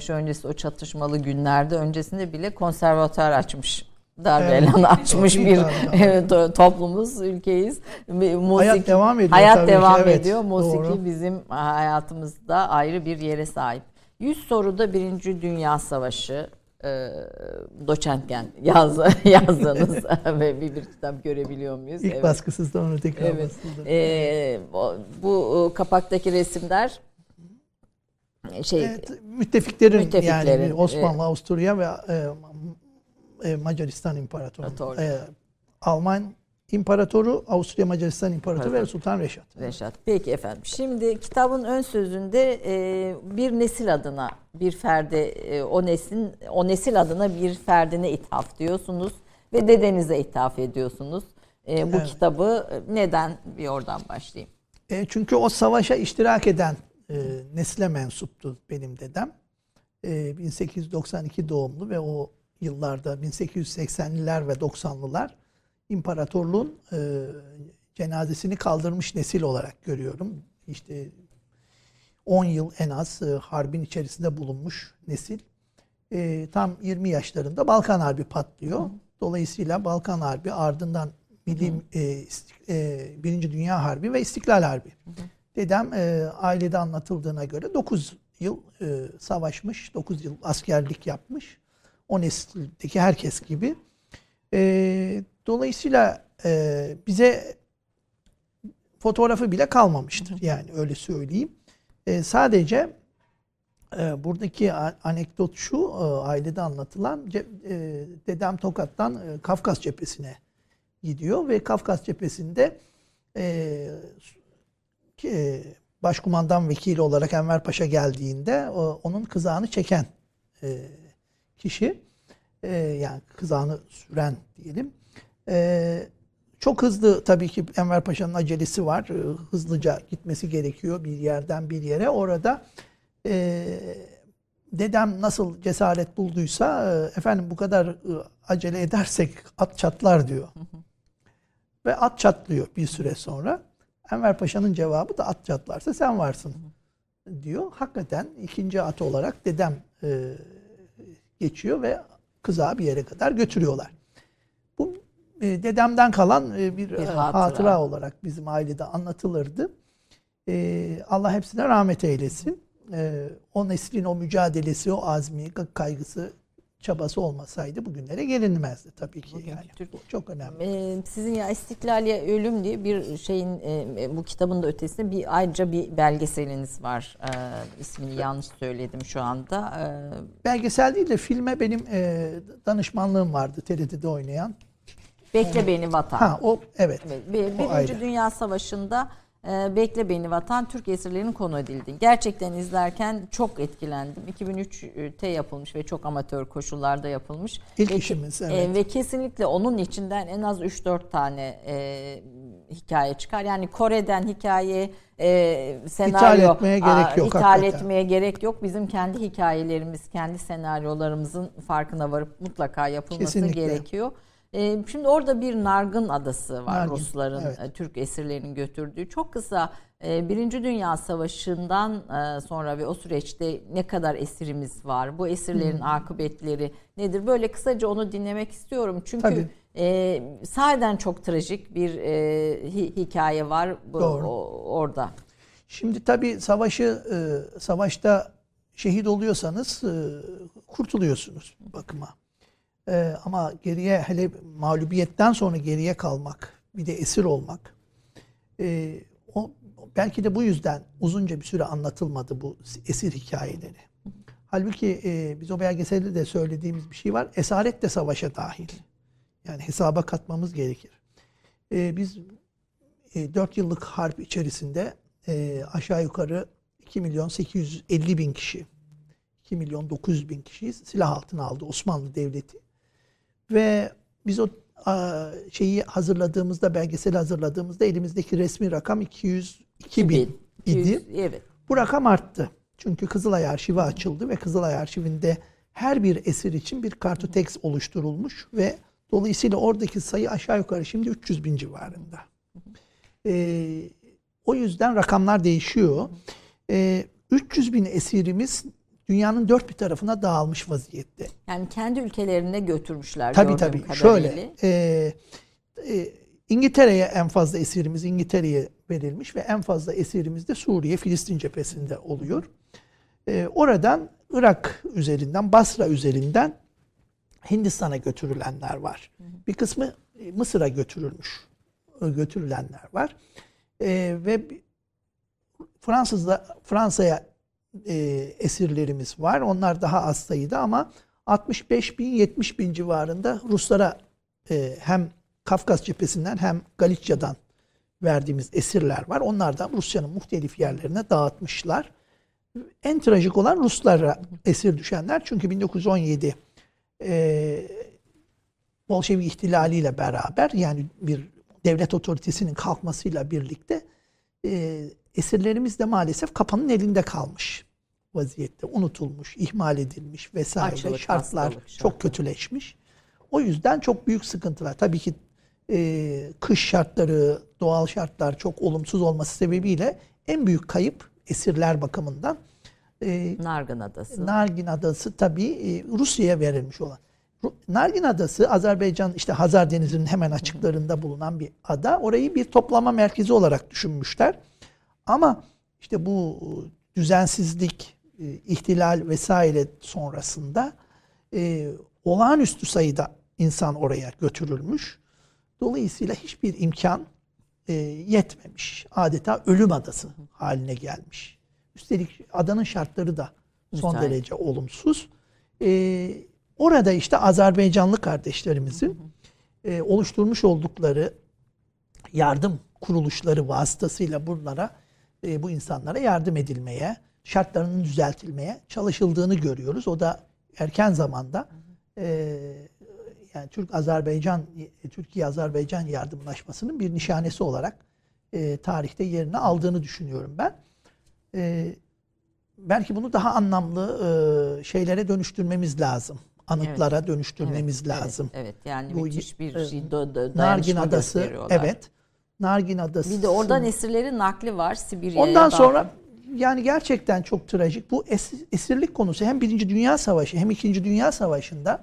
Savaşı öncesi o çatışmalı günlerde öncesinde bile konservatuar açmış. Darbelan Evet. açmış bir evet, toplumuz, ülkeyiz. Musiki, Hayat devam ediyor Hayat tabii ki, devam evet, ediyor. Musiki doğru. bizim hayatımızda ayrı bir yere sahip. 100 soruda Birinci Dünya Savaşı e, doçentken yaz, yazdığınız ve bir, bir kitap görebiliyor muyuz? İlk Evet. baskısız da onu tekrar Evet. o- bu e, kapaktaki resimler şey Evet, müttefiklerin, Müttefiklerin, yani Osmanlı, Avusturya ve e, e, Macaristan İmparatoru. E, Alman İmparatoru, Avusturya Macaristan İmparatoru ve. Sultan Reşat. Reşat. Peki efendim. Şimdi kitabın ön sözünde e, bir nesil adına bir ferde e, o neslin o nesil adına bir ferdine ithaf diyorsunuz ve dedenize ithaf ediyorsunuz. E, bu Evet. kitabı e, neden bir oradan başlayayım. E, çünkü o savaşa iştirak eden e, nesle mensuptu benim dedem. E, 1892 doğumlu ve o yıllarda 1880'liler ve 90'lılar imparatorluğun e, cenazesini kaldırmış nesil olarak görüyorum. İşte 10 yıl en az e, harbin içerisinde bulunmuş nesil. E, tam 20 yaşlarında Balkan Harbi patlıyor. Dolayısıyla Balkan Harbi ardından Milli e, e, Birinci Dünya Harbi ve İstiklal Harbi. Dedem e, ailede anlatıldığına göre 9 yıl e, savaşmış, 9 yıl askerlik yapmış. O nesildeki herkes gibi. E, dolayısıyla e, bize fotoğrafı bile kalmamıştır. Yani öyle söyleyeyim. E, sadece e, buradaki anekdot şu, e, ailede anlatılan e, dedem Tokat'tan e, Kafkas cephesine gidiyor ve Kafkas cephesinde e, e, başkumandan vekili olarak Enver Paşa geldiğinde o- onun kızağını çeken e, kişi e, yani kızağını süren diyelim. E, çok hızlı tabii ki Enver Paşa'nın acelesi var. E, hızlıca gitmesi gerekiyor bir yerden bir yere. Orada e, dedem nasıl cesaret bulduysa e, efendim bu kadar e, acele edersek at çatlar diyor. Ve at çatlıyor bir süre sonra. Enver Paşa'nın cevabı da at çatlarsa sen varsın diyor. Hakikaten ikinci at olarak dedem e, geçiyor ve kızağı bir yere kadar götürüyorlar. Bu e, dedemden kalan e, bir, Bir e, hatıra. hatıra. olarak bizim ailede anlatılırdı. E, Allah hepsine rahmet eylesin. E, o neslin o mücadelesi, o azmi, kaygısı, çabası olmasaydı bugünlere gelinmezdi tabii ki. Bugünkü Yani. Türk- Bu çok önemli. Ee, sizin ya İstiklal ya Ölüm diye bir şeyin e, bu kitabın da ötesinde bir ayrıca bir belgeseliniz var. Ee, ismini yanlış söyledim şu anda. Ee, Belgesel değil de filme benim e, danışmanlığım vardı TRT'de oynayan. Bekle Beni Vatan. Ha o evet. Evet, bir- Birinci ayrı. Dünya Savaşı'nda e, Bekle Beni Vatan Türk esirlerinin konu edildi. Gerçekten izlerken çok etkilendim. 2003'te yapılmış ve çok amatör koşullarda yapılmış. İlk Ve- işimiz, e, evet. ve kesinlikle onun içinden en az 3-4 tane e, hikaye çıkar. Yani Kore'den hikaye, e, senaryo etmeye gerek yok, ithal hakikaten. etmeye gerek yok. Bizim kendi hikayelerimiz, kendi senaryolarımızın farkına varıp mutlaka yapılması Kesinlikle. gerekiyor. Ee, Şimdi orada bir Nargın Adası var Nargın, Rusların evet. e, Türk esirlerinin götürdüğü. Çok kısa e, Birinci Dünya Savaşı'ndan e, sonra ve o süreçte ne kadar esirimiz var? Bu esirlerin Hmm. akıbetleri nedir? Böyle kısaca onu dinlemek istiyorum. Çünkü Tabii. E, sahiden çok trajik bir e, hi- hikaye var bu, Doğru. o- orada. Şimdi tabii savaşı e, savaşta şehit oluyorsanız e, kurtuluyorsunuz bakıma. E, ama geriye hele mağlubiyetten sonra geriye kalmak, bir de esir olmak. e, o belki de bu yüzden uzunca bir süre anlatılmadı bu esir hikayeleri. Halbuki e, biz o belgeselde de söylediğimiz bir şey var. Esaret de savaşa dahil. Yani hesaba katmamız gerekir. E, biz e, 4 yıllık harp içerisinde e, aşağı yukarı 2 milyon 850 bin kişi, 2 milyon 900 bin kişiyi silah altına aldı Osmanlı Devleti. Ve biz o şeyi hazırladığımızda, belgeseli hazırladığımızda elimizdeki resmi rakam 202 bin idi. Yüz- Evet. Bu rakam arttı. Çünkü Kızılay Arşivi açıldı ve Kızılay Arşivinde her bir esir için bir kartoteks oluşturulmuş ve dolayısıyla oradaki sayı aşağı yukarı şimdi 300 bin civarında. Ee, o yüzden rakamlar değişiyor. Ee, 300 bin esirimiz dünyanın dört bir tarafına dağılmış vaziyette. Yani kendi ülkelerine götürmüşler. Tabii tabii. kadarıyla. Şöyle. e, e, İngiltere'ye en fazla esirimiz İngiltere'ye verilmiş ve en fazla esirimiz de Suriye, Filistin cephesinde oluyor. E, oradan Irak üzerinden, Basra üzerinden Hindistan'a götürülenler var. Bir kısmı e, Mısır'a götürülmüş, e, götürülenler var. E, ve Fransız'da Fransa'ya e, esirlerimiz var. Onlar daha az sayıda ama 65 bin 70 bin civarında Ruslara e, hem Kafkas cephesinden hem Galicia'dan verdiğimiz esirler var. Onlardan Rusya'nın muhtelif yerlerine dağıtmışlar. En trajik olan Ruslara esir düşenler. Çünkü 1917 e, Bolşevik ihtilaliyle beraber yani bir devlet otoritesinin kalkmasıyla birlikte e, esirlerimiz de maalesef kapanın elinde kalmış vaziyette. Unutulmuş, ihmal edilmiş vesaire. Açlık, Şartlar hastalık, çok şartlar. kötüleşmiş. O yüzden çok büyük sıkıntılar. Tabii ki e, kış şartları, doğal şartlar çok olumsuz olması sebebiyle en büyük kayıp esirler bakımından e, Nargın Adası. Nargin Adası tabii e, Rusya'ya verilmiş olan. Nargin Adası Azerbaycan işte Hazar Denizi'nin hemen açıklarında bulunan bir ada. Orayı bir toplama merkezi olarak düşünmüşler. Ama işte bu düzensizlik, e, ihtilal vesaire sonrasında e, olağanüstü sayıda insan oraya götürülmüş. Dolayısıyla hiçbir imkan e, yetmemiş. Adeta ölüm adası haline gelmiş. Üstelik adanın şartları da son Müsait. derece olumsuz. E, orada işte Azerbaycanlı kardeşlerimizin e, oluşturmuş oldukları yardım kuruluşları vasıtasıyla bunlara e, bu insanlara yardım edilmeye, şartlarının düzeltilmeye çalışıldığını görüyoruz. O da erken zamanda e, yani Türk Azerbaycan Türkiye Azerbaycan yardımlaşmasının bir nişanesi olarak e, tarihte yerini aldığını düşünüyorum ben. E, belki bunu daha anlamlı e, şeylere dönüştürmemiz lazım. Anıtlara dönüştürmemiz Evet, lazım. Evet, evet. yani Bu, müthiş bir e, şey, do- Nargin Adası, evet. Nargin Adası. Bir de oradan esirlerin nakli var Sibirya'ya. Ondan da- sonra yani gerçekten çok trajik. Bu es- esirlik konusu hem Birinci Dünya Savaşı hem İkinci Dünya Savaşı'nda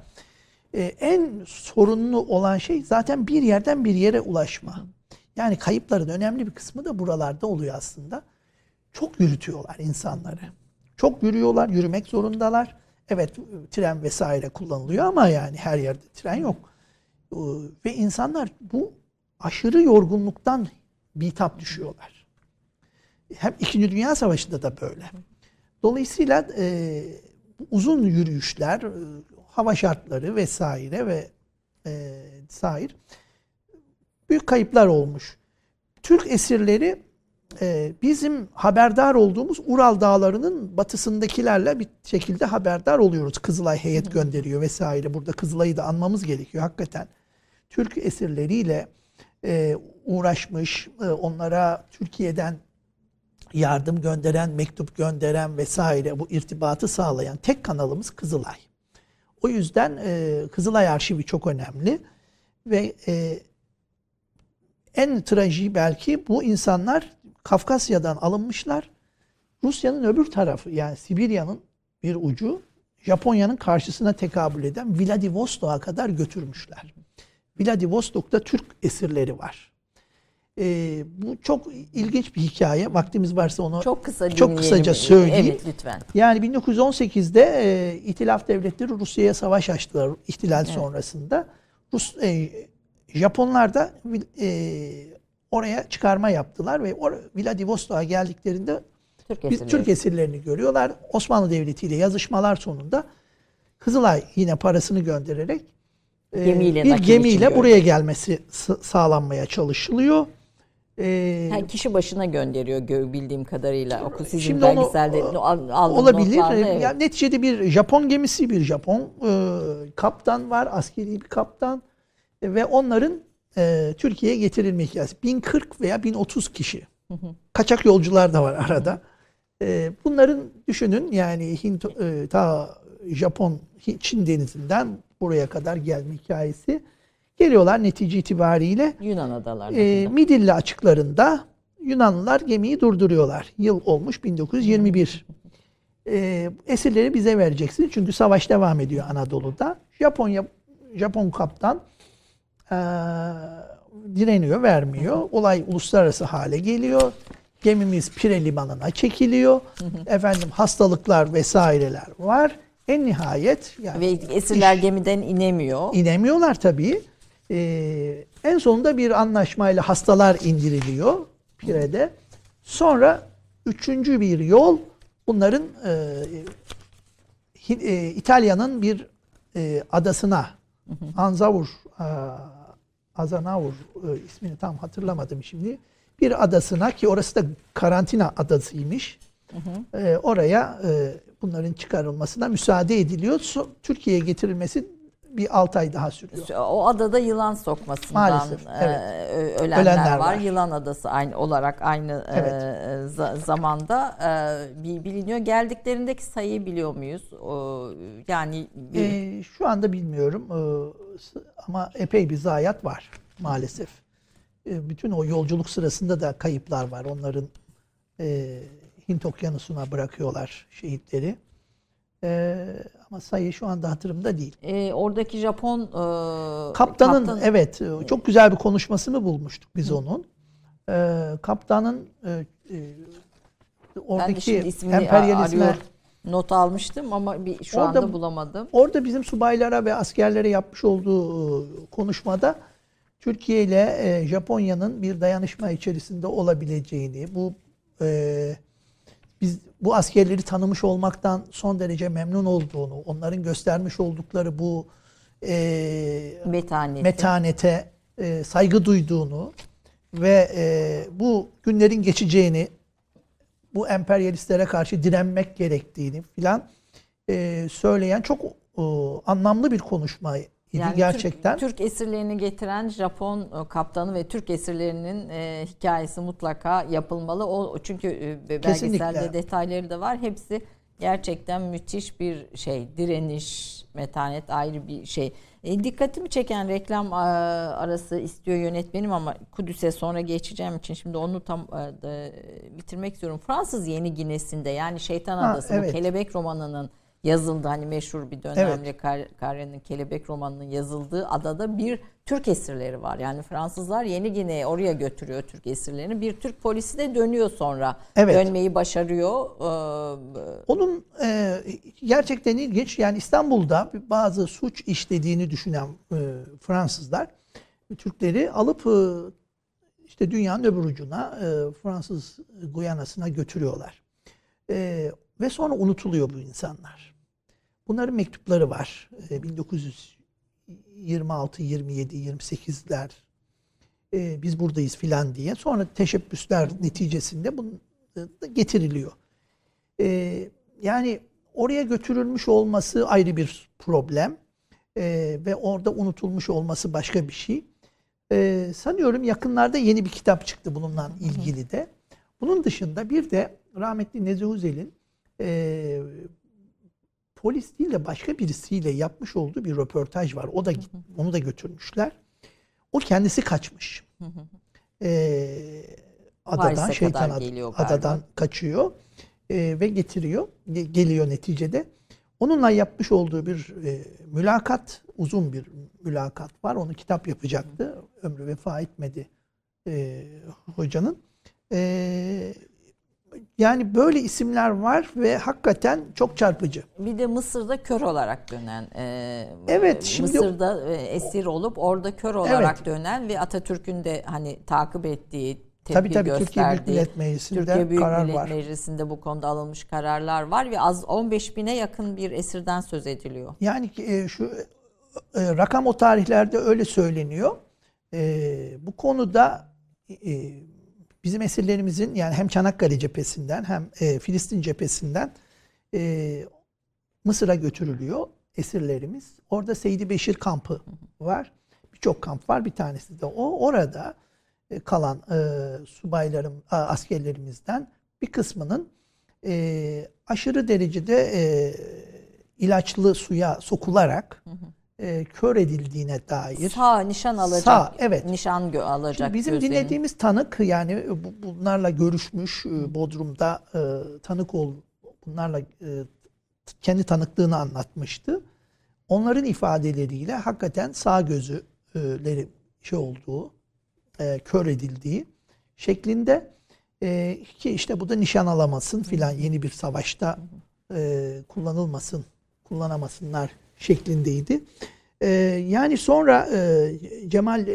e, en sorunlu olan şey zaten bir yerden bir yere ulaşma. Yani kayıpların önemli bir kısmı da buralarda oluyor aslında. Çok yürütüyorlar insanları. Çok yürüyorlar, yürümek zorundalar. Evet tren vesaire kullanılıyor ama yani her yerde tren yok. Ee, Ve insanlar bu aşırı yorgunluktan bitap düşüyorlar. Hem İkinci Dünya Savaşı'nda da böyle. Dolayısıyla e, uzun yürüyüşler, e, hava şartları vesaire ve e, sair büyük kayıplar olmuş. Türk esirleri e, bizim haberdar olduğumuz Ural Dağları'nın batısındakilerle bir şekilde haberdar oluyoruz. Kızılay heyet gönderiyor vesaire. Burada Kızılay'ı da anmamız gerekiyor hakikaten. Türk esirleriyle e, uğraşmış, e, onlara Türkiye'den yardım gönderen, mektup gönderen vesaire bu irtibatı sağlayan tek kanalımız Kızılay. O yüzden e, Kızılay arşivi çok önemli ve e, en trajiği belki bu insanlar Kafkasya'dan alınmışlar. Rusya'nın öbür tarafı yani Sibirya'nın bir ucu Japonya'nın karşısına tekabül eden Vladivostok'a kadar götürmüşler. Vladivostok'ta Türk esirleri var. E, bu çok ilginç bir hikaye. Vaktimiz varsa onu Çok kısa çok kısaca söyleyeyim. Evet lütfen. Yani 1918'de e, İtilaf Devletleri Rusya'ya savaş açtılar ihtilal sonrasında. Rus e, Japonlar da e, oraya çıkarma yaptılar ve Vladivostok'a geldiklerinde Türk biz. Türk esirlerini görüyorlar. Osmanlı Devleti ile yazışmalar sonunda Kızılay yine parasını göndererek Gemiyle bir gemiyle buraya gelmesi sağlanmaya çalışılıyor. E, Ha, kişi başına gönderiyor gö- bildiğim kadarıyla. Oku sizin Şimdi onu, belgeselde al- aldığım olabilir. notlarda, E, evet. Ya neticede bir Japon gemisi, bir Japon e, kaptan var, askeri bir kaptan E, ve onların e, Türkiye'ye getirilme hikayesi. 1040 veya 1030 kişi. Kaçak yolcular da var arada. E, bunların düşünün yani Hint e, ta Japon Çin denizinden buraya kadar gelme hikayesi. Geliyorlar netice itibariyle Yunan adalarında. e, Midilli açıklarında Yunanlılar gemiyi durduruyorlar. Yıl olmuş 1921. E, esirleri bize vereceksin çünkü savaş devam ediyor Anadolu'da. Japonya Japon kaptan e, direniyor, vermiyor. Olay uluslararası hale geliyor. Gemimiz Pire limanına çekiliyor. Efendim hastalıklar vesaireler var. En nihayet yani Ve esirler gemiden inemiyor. İnemiyorlar tabii. Ee, en sonunda bir anlaşmayla hastalar indiriliyor Pire'de. Sonra üçüncü bir yol bunların e, Hi- e, İtalya'nın bir e, adasına Anzavur e, Azanavur e, ismini tam hatırlamadım şimdi. Bir adasına ki orası da karantina adasıymış. E, oraya e, bunların çıkarılmasına müsaade ediliyor. Türkiye'ye getirilmesi bir 6 ay daha sürüyor. O adada yılan sokmasından Maalesef, e, evet. ölenler, Ölenler var. var. Yılan adası aynı olarak aynı e, Evet. za- zamanda e, bi- biliniyor. Geldiklerindeki sayıyı biliyor muyuz? Yani bir, Ee, şu anda bilmiyorum ama epey bir zayiat var maalesef. Bütün o yolculuk sırasında da kayıplar var. Onların e, Hint Okyanusu'na bırakıyorlar şehitleri. Ee, ama sayı şu anda hatırımda değil. e, oradaki Japon e, Kaptanın kaptan- evet e, çok güzel bir konuşmasını bulmuştuk biz onun. Ee, kaptanın e, e, oradaki emperyalizme arıyor, not almıştım ama bir şu Orada- anda bulamadım. Orada bizim subaylara ve askerlere yapmış olduğu e, konuşmada Türkiye ile e, Japonya'nın bir dayanışma içerisinde olabileceğini, bu e, biz bu askerleri tanımış olmaktan son derece memnun olduğunu, onların göstermiş oldukları bu e, Metaneti. metanete e, saygı duyduğunu ve e, bu günlerin geçeceğini, bu emperyalistlere karşı direnmek gerektiğini filan e, söyleyen çok e, anlamlı bir konuşmaydı Yani gerçekten. Türk, Türk esirlerini getiren Japon e, kaptanı ve Türk esirlerinin e, hikayesi mutlaka yapılmalı. O çünkü e, belgeselde Kesinlikle. detayları da var. Hepsi gerçekten müthiş bir şey. Direniş, metanet ayrı bir şey. E, dikkatimi çeken reklam e, arası istiyor yönetmenim ama Kudüs'e sonra geçeceğim için şimdi onu tam e, da, bitirmek istiyorum. Fransız Yeni Gine'sinde yani Şeytan Ha, Adası evet. kelebek romanının yazıldı hani meşhur bir dönemde Kar- Kare'nin Kelebek romanının yazıldığı adada bir Türk esirleri var. Yani Fransızlar Yeni Gine'ye oraya götürüyor Türk esirlerini. Bir Türk polisi de dönüyor sonra. Evet. Dönmeyi başarıyor. Ee, Onun e, gerçekten ilginç. Yani İstanbul'da bazı suç işlediğini düşünen e, Fransızlar Türkleri alıp e, işte dünyanın öbür ucuna e, Fransız Guyana'sına götürüyorlar. E, ve sonra unutuluyor bu insanlar. Bunların mektupları var. E, 1926, 27, 28'ler e, biz buradayız filan diye. Sonra teşebbüsler neticesinde bunun e, getiriliyor. E, yani oraya götürülmüş olması ayrı bir problem E, ve orada unutulmuş olması başka bir şey. E, sanıyorum yakınlarda yeni bir kitap çıktı bununla ilgili de. Bunun dışında bir de rahmetli Nezi Uzel'in e, polis değil de başka birisiyle yapmış olduğu bir röportaj var. O da onu da götürmüşler. O kendisi kaçmış. E, adadan şeytan ad- adadan kaçıyor e, ve getiriyor ge- geliyor neticede. Onunla yapmış olduğu bir e, mülakat, uzun bir mülakat var. Onu kitap yapacaktı. Ömrü vefa etmedi e, hocanın. E, yani böyle isimler var ve hakikaten çok çarpıcı. Bir de Mısır'da kör olarak dönen, e, Evet, şimdi- Mısır'da e, esir olup orada kör olarak Evet. dönen ve Atatürk'ün de hani takip ettiği, tepki Tabii tabii Türkiye Büyük gösterdiği, Millet Meclisi'nde Türkiye Büyük karar Millet var. Meclisi'nde bu konuda alınmış kararlar var ve az 15 bine yakın bir esirden söz ediliyor. Yani e, şu e, rakam o tarihlerde öyle söyleniyor. E, bu konuda e, bizim esirlerimizin yani hem Çanakkale cephesinden hem e, Filistin cephesinden e, Mısır'a götürülüyor esirlerimiz. Orada Seydi Beşir kampı var. Birçok kamp var. Bir tanesi de o. Orada e, kalan e, subaylarım, a, askerlerimizden bir kısmının e, aşırı derecede e, ilaçlı suya sokularak e, kör edildiğine dair. Sağ nişan alacak. Sağ, evet. Nişan gö- alacak. Şimdi bizim gözlerini. dinlediğimiz tanık yani bu- bunlarla görüşmüş e, Bodrum'da e, tanık ol bunlarla e, kendi tanıklığını anlatmıştı. Onların ifadeleriyle hakikaten sağ gözüleri şey olduğu, e, kör edildiği şeklinde e, ki işte bu da nişan alamasın filan yeni bir savaşta e, kullanılmasın, kullanamasınlar şeklindeydi. E, yani sonra e, Cemal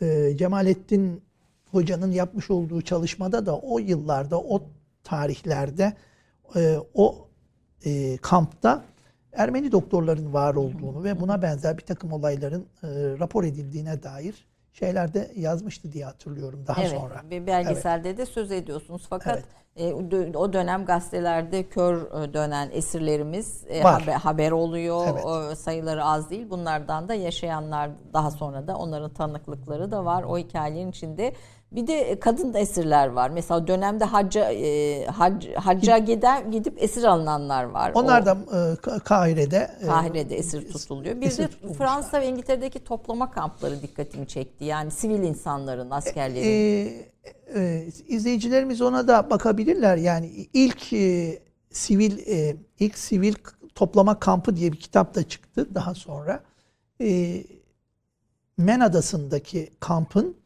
e, Cemalettin Hoca'nın yapmış olduğu çalışmada da o yıllarda, o tarihlerde e, o e, kampta Ermeni doktorların var olduğunu ve buna benzer bir takım olayların e, rapor edildiğine dair şeyler de yazmıştı diye hatırlıyorum daha evet, sonra. Bir belgeselde de söz ediyorsunuz. Fakat e, o dö- o dönem gazetelerde kör e, dönen esirlerimiz e, haber, haber oluyor. Evet. O sayıları az değil. Bunlardan da yaşayanlar daha sonra da onların tanıklıkları da var o hikayelerin içinde. Bir de kadın da esirler var. Mesela dönemde hacca e, hac, hacca gider gidip esir alınanlar var. Onlar da e, Ka- Kahire'de e, Kahire'de esir tutuluyor. Bir esir de. Fransa ve İngiltere'deki toplama kampları dikkatimi çekti. Yani sivil insanların, askerlerin. Ee, e, izleyicilerimiz ona da bakabilirler. Yani ilk e, sivil e, ilk sivil toplama kampı diye bir kitap da çıktı daha sonra. E, Men Adası'ndaki kampın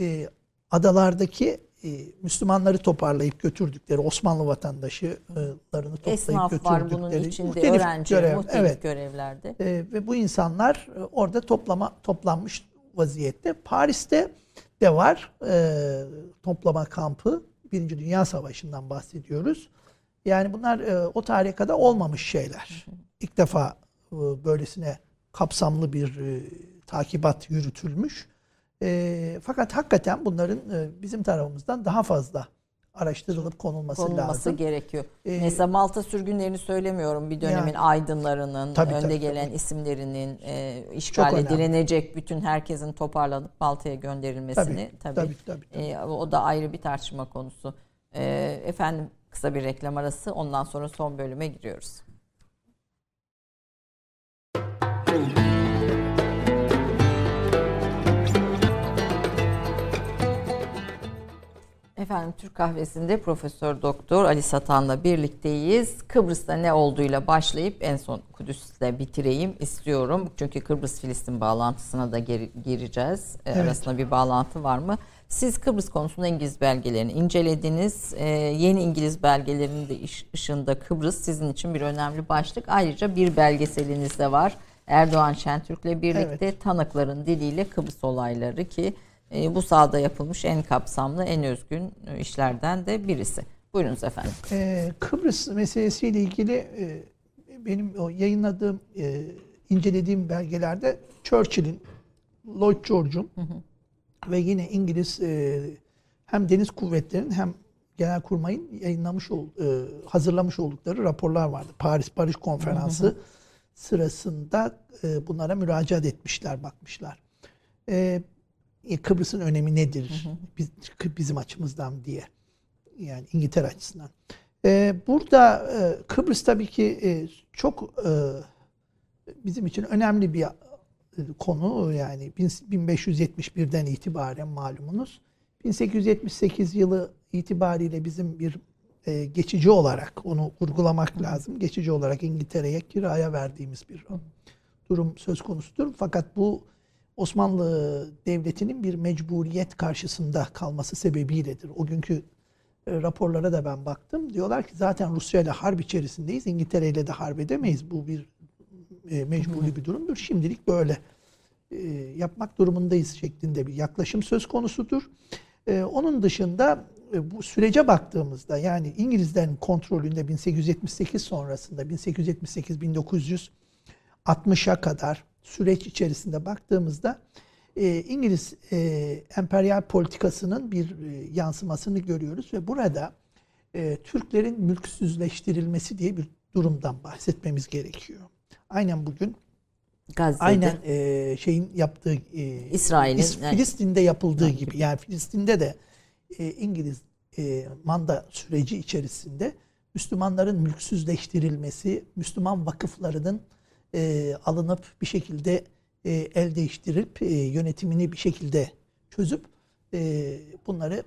e, adalardaki e, Müslümanları toparlayıp götürdükleri Osmanlı vatandaşlarını toplayıp Esnaf var bunun götürdükleri içinde, muhtelif öğrenci, görev- muhtelif evet. görevlerde. E, ve bu insanlar e, orada toplama toplanmış vaziyette. Paris'te de var e, toplama kampı. Birinci Dünya Savaşı'ndan bahsediyoruz. Yani bunlar e, o tarihe kadar olmamış şeyler. İlk defa e, böylesine kapsamlı bir e, takibat yürütülmüş. E, fakat hakikaten bunların e, bizim tarafımızdan daha fazla araştırılıp konulması, konulması lazım. gerekiyor. Ee, Mesela Malta sürgünlerini söylemiyorum. Bir dönemin Yani- aydınlarının, Tabii, önde tabii, gelen tabii. isimlerinin e, işgale direnecek bütün herkesin toparlanıp Malta'ya gönderilmesini Tabii, tabii. tabii, tabii, e, o da ayrı bir tartışma konusu. E, efendim kısa bir reklam arası. Ondan sonra son bölüme giriyoruz. Efendim Türk kahvesinde Profesör Doktor Ali Satan'la birlikteyiz. Kıbrıs'ta ne olduğuyla başlayıp en son Kudüs'le bitireyim istiyorum. Çünkü Kıbrıs Filistin bağlantısına da gireceğiz. E, Evet. Arasında bir bağlantı var mı? Siz Kıbrıs konusunda İngiliz belgelerini incelediniz. E, yeni İngiliz belgelerinin de ışığında Kıbrıs sizin için bir önemli başlık. Ayrıca bir belgeseliniz de var. Erdoğan Şentürk'le birlikte tanıkların diliyle Kıbrıs olayları ki bu sahada yapılmış en kapsamlı, en özgün e, işlerden de birisi. Buyurunuz efendim. Ee, Kıbrıs meselesiyle ilgili e, benim o yayınladığım, e, incelediğim belgelerde Churchill'in, Lloyd George'un ve yine İngiliz e, hem deniz kuvvetlerinin hem Genelkurmay'ın yayınlamış ol, e, hazırlamış oldukları raporlar vardı. Paris Barış Konferansı sırasında e, bunlara müracaat etmişler, bakmışlar. E, Kıbrıs'ın önemi nedir biz, bizim açımızdan diye yani İngiltere açısından. Ee, burada e, Kıbrıs tabii ki e, çok e, bizim için önemli bir e, konu yani bin- 1571'den itibaren malumunuz 1878 yılı itibariyle bizim bir e, geçici olarak onu vurgulamak lazım. Geçici olarak İngiltere'ye kiraya verdiğimiz bir durum söz konusudur. Fakat bu Osmanlı Devleti'nin bir mecburiyet karşısında kalması sebebiyledir. O günkü e, raporlara da ben baktım. Diyorlar ki zaten Rusya ile harp içerisindeyiz. İngiltere ile de harp edemeyiz. Bu bir e, mecburi bir durumdur. Şimdilik böyle e, yapmak durumundayız şeklinde bir yaklaşım söz konusudur. Onun dışında bu sürece baktığımızda yani İngilizlerin kontrolünde 1878 sonrasında 1878-1960'a kadar süreç içerisinde baktığımızda e, İngiliz e, emperyal politikasının bir e, yansımasını görüyoruz ve burada e, Türklerin mülksüzleştirilmesi diye bir durumdan bahsetmemiz gerekiyor. Aynen bugün Gazze'de. aynen e, şeyin yaptığı e, İsrail'in, İs- yani- Filistin'de yapıldığı gibi yani Filistin'de de e, İngiliz e, manda süreci içerisinde Müslümanların mülksüzleştirilmesi, Müslüman vakıflarının e, alınıp bir şekilde e, el değiştirip e, yönetimini bir şekilde çözüp e, bunları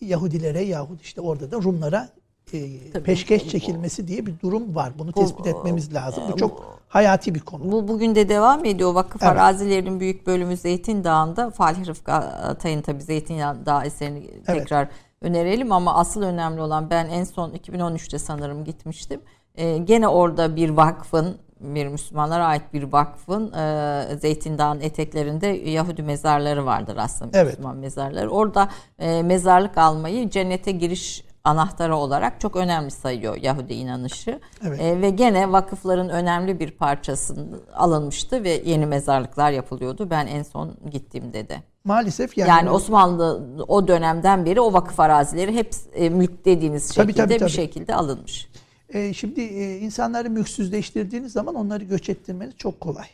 Yahudilere yahut işte orada da Rumlara e, Tabii. peşkeş çekilmesi diye bir durum var. Bunu Bu- tespit etmemiz lazım. e, Bu çok hayati bir konu. Bu bugün de devam ediyor. Vakıf Evet. arazilerinin büyük bölümü Zeytin Dağı'nda. Falih Rıfkı Atay'ın tabii Zeytin Dağı eserini tekrar önerelim ama asıl önemli olan ben en son 2013'te sanırım gitmiştim. Ee, gene orada bir vakfın bir Müslümanlara ait bir vakfın e, Zeytin Dağı'nın eteklerinde Yahudi mezarları vardır aslında Evet. Müslüman mezarları. Orada e, mezarlık almayı cennete giriş anahtarı olarak çok önemli sayıyor Yahudi inanışı. Evet. E, ve gene vakıfların önemli bir parçası alınmıştı ve yeni mezarlıklar yapılıyordu. Ben en son gittiğimde de. Maalesef yani, Yani, Osmanlı o dönemden beri o vakıf arazileri hep e, mülk dediğiniz Tabii, şekilde tabii, tabii. bir şekilde alınmış. E, şimdi e, insanları mülksüzleştirdiğiniz zaman onları göç ettirmeniz çok kolay.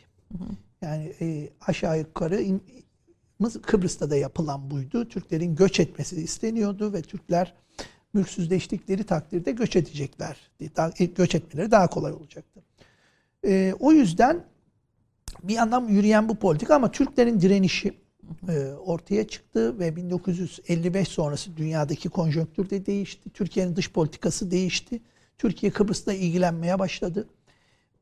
Yani e, aşağı yukarı in- Kıbrıs'ta da yapılan buydu. Türklerin göç etmesi isteniyordu ve Türkler mülksüzleştikleri takdirde göç edecekler. Daha, e, göç etmeleri daha kolay olacaktı. E, o yüzden bir yandan yürüyen bu politika ama Türklerin direnişi e, ortaya çıktı ve 1955 sonrası dünyadaki konjonktür de değişti. Türkiye'nin dış politikası değişti. Türkiye Kıbrıs'la ilgilenmeye başladı.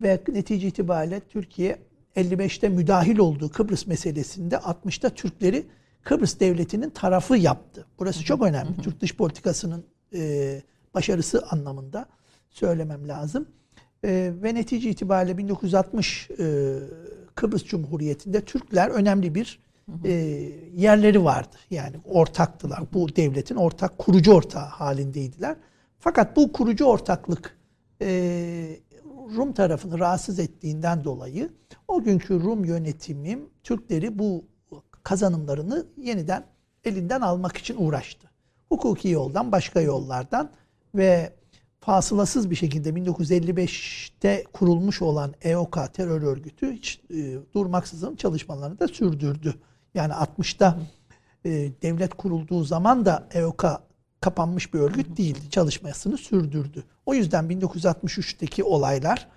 Ve netice itibariyle Türkiye 55'te müdahil olduğu Kıbrıs meselesinde 60'ta Türkleri Kıbrıs devletinin tarafı yaptı. Burası çok önemli. Türk dış politikasının e, başarısı anlamında söylemem lazım. E, ve netice itibariyle 1960 e, Kıbrıs Cumhuriyeti'nde Türkler önemli bir e, yerleri vardı. Yani ortaktılar. Bu devletin ortak kurucu ortağı halindeydiler. Fakat bu kurucu ortaklık e, Rum tarafını rahatsız ettiğinden dolayı o günkü Rum yönetimi Türkleri bu kazanımlarını yeniden elinden almak için uğraştı. Hukuki yoldan, başka yollardan ve fasılasız bir şekilde 1955'te kurulmuş olan EOK terör örgütü hiç e, durmaksızın çalışmalarını da sürdürdü. Yani 60'ta e, devlet kurulduğu zaman da EOK kapanmış bir örgüt değildi. Çalışmasını sürdürdü. O yüzden 1963'teki olaylar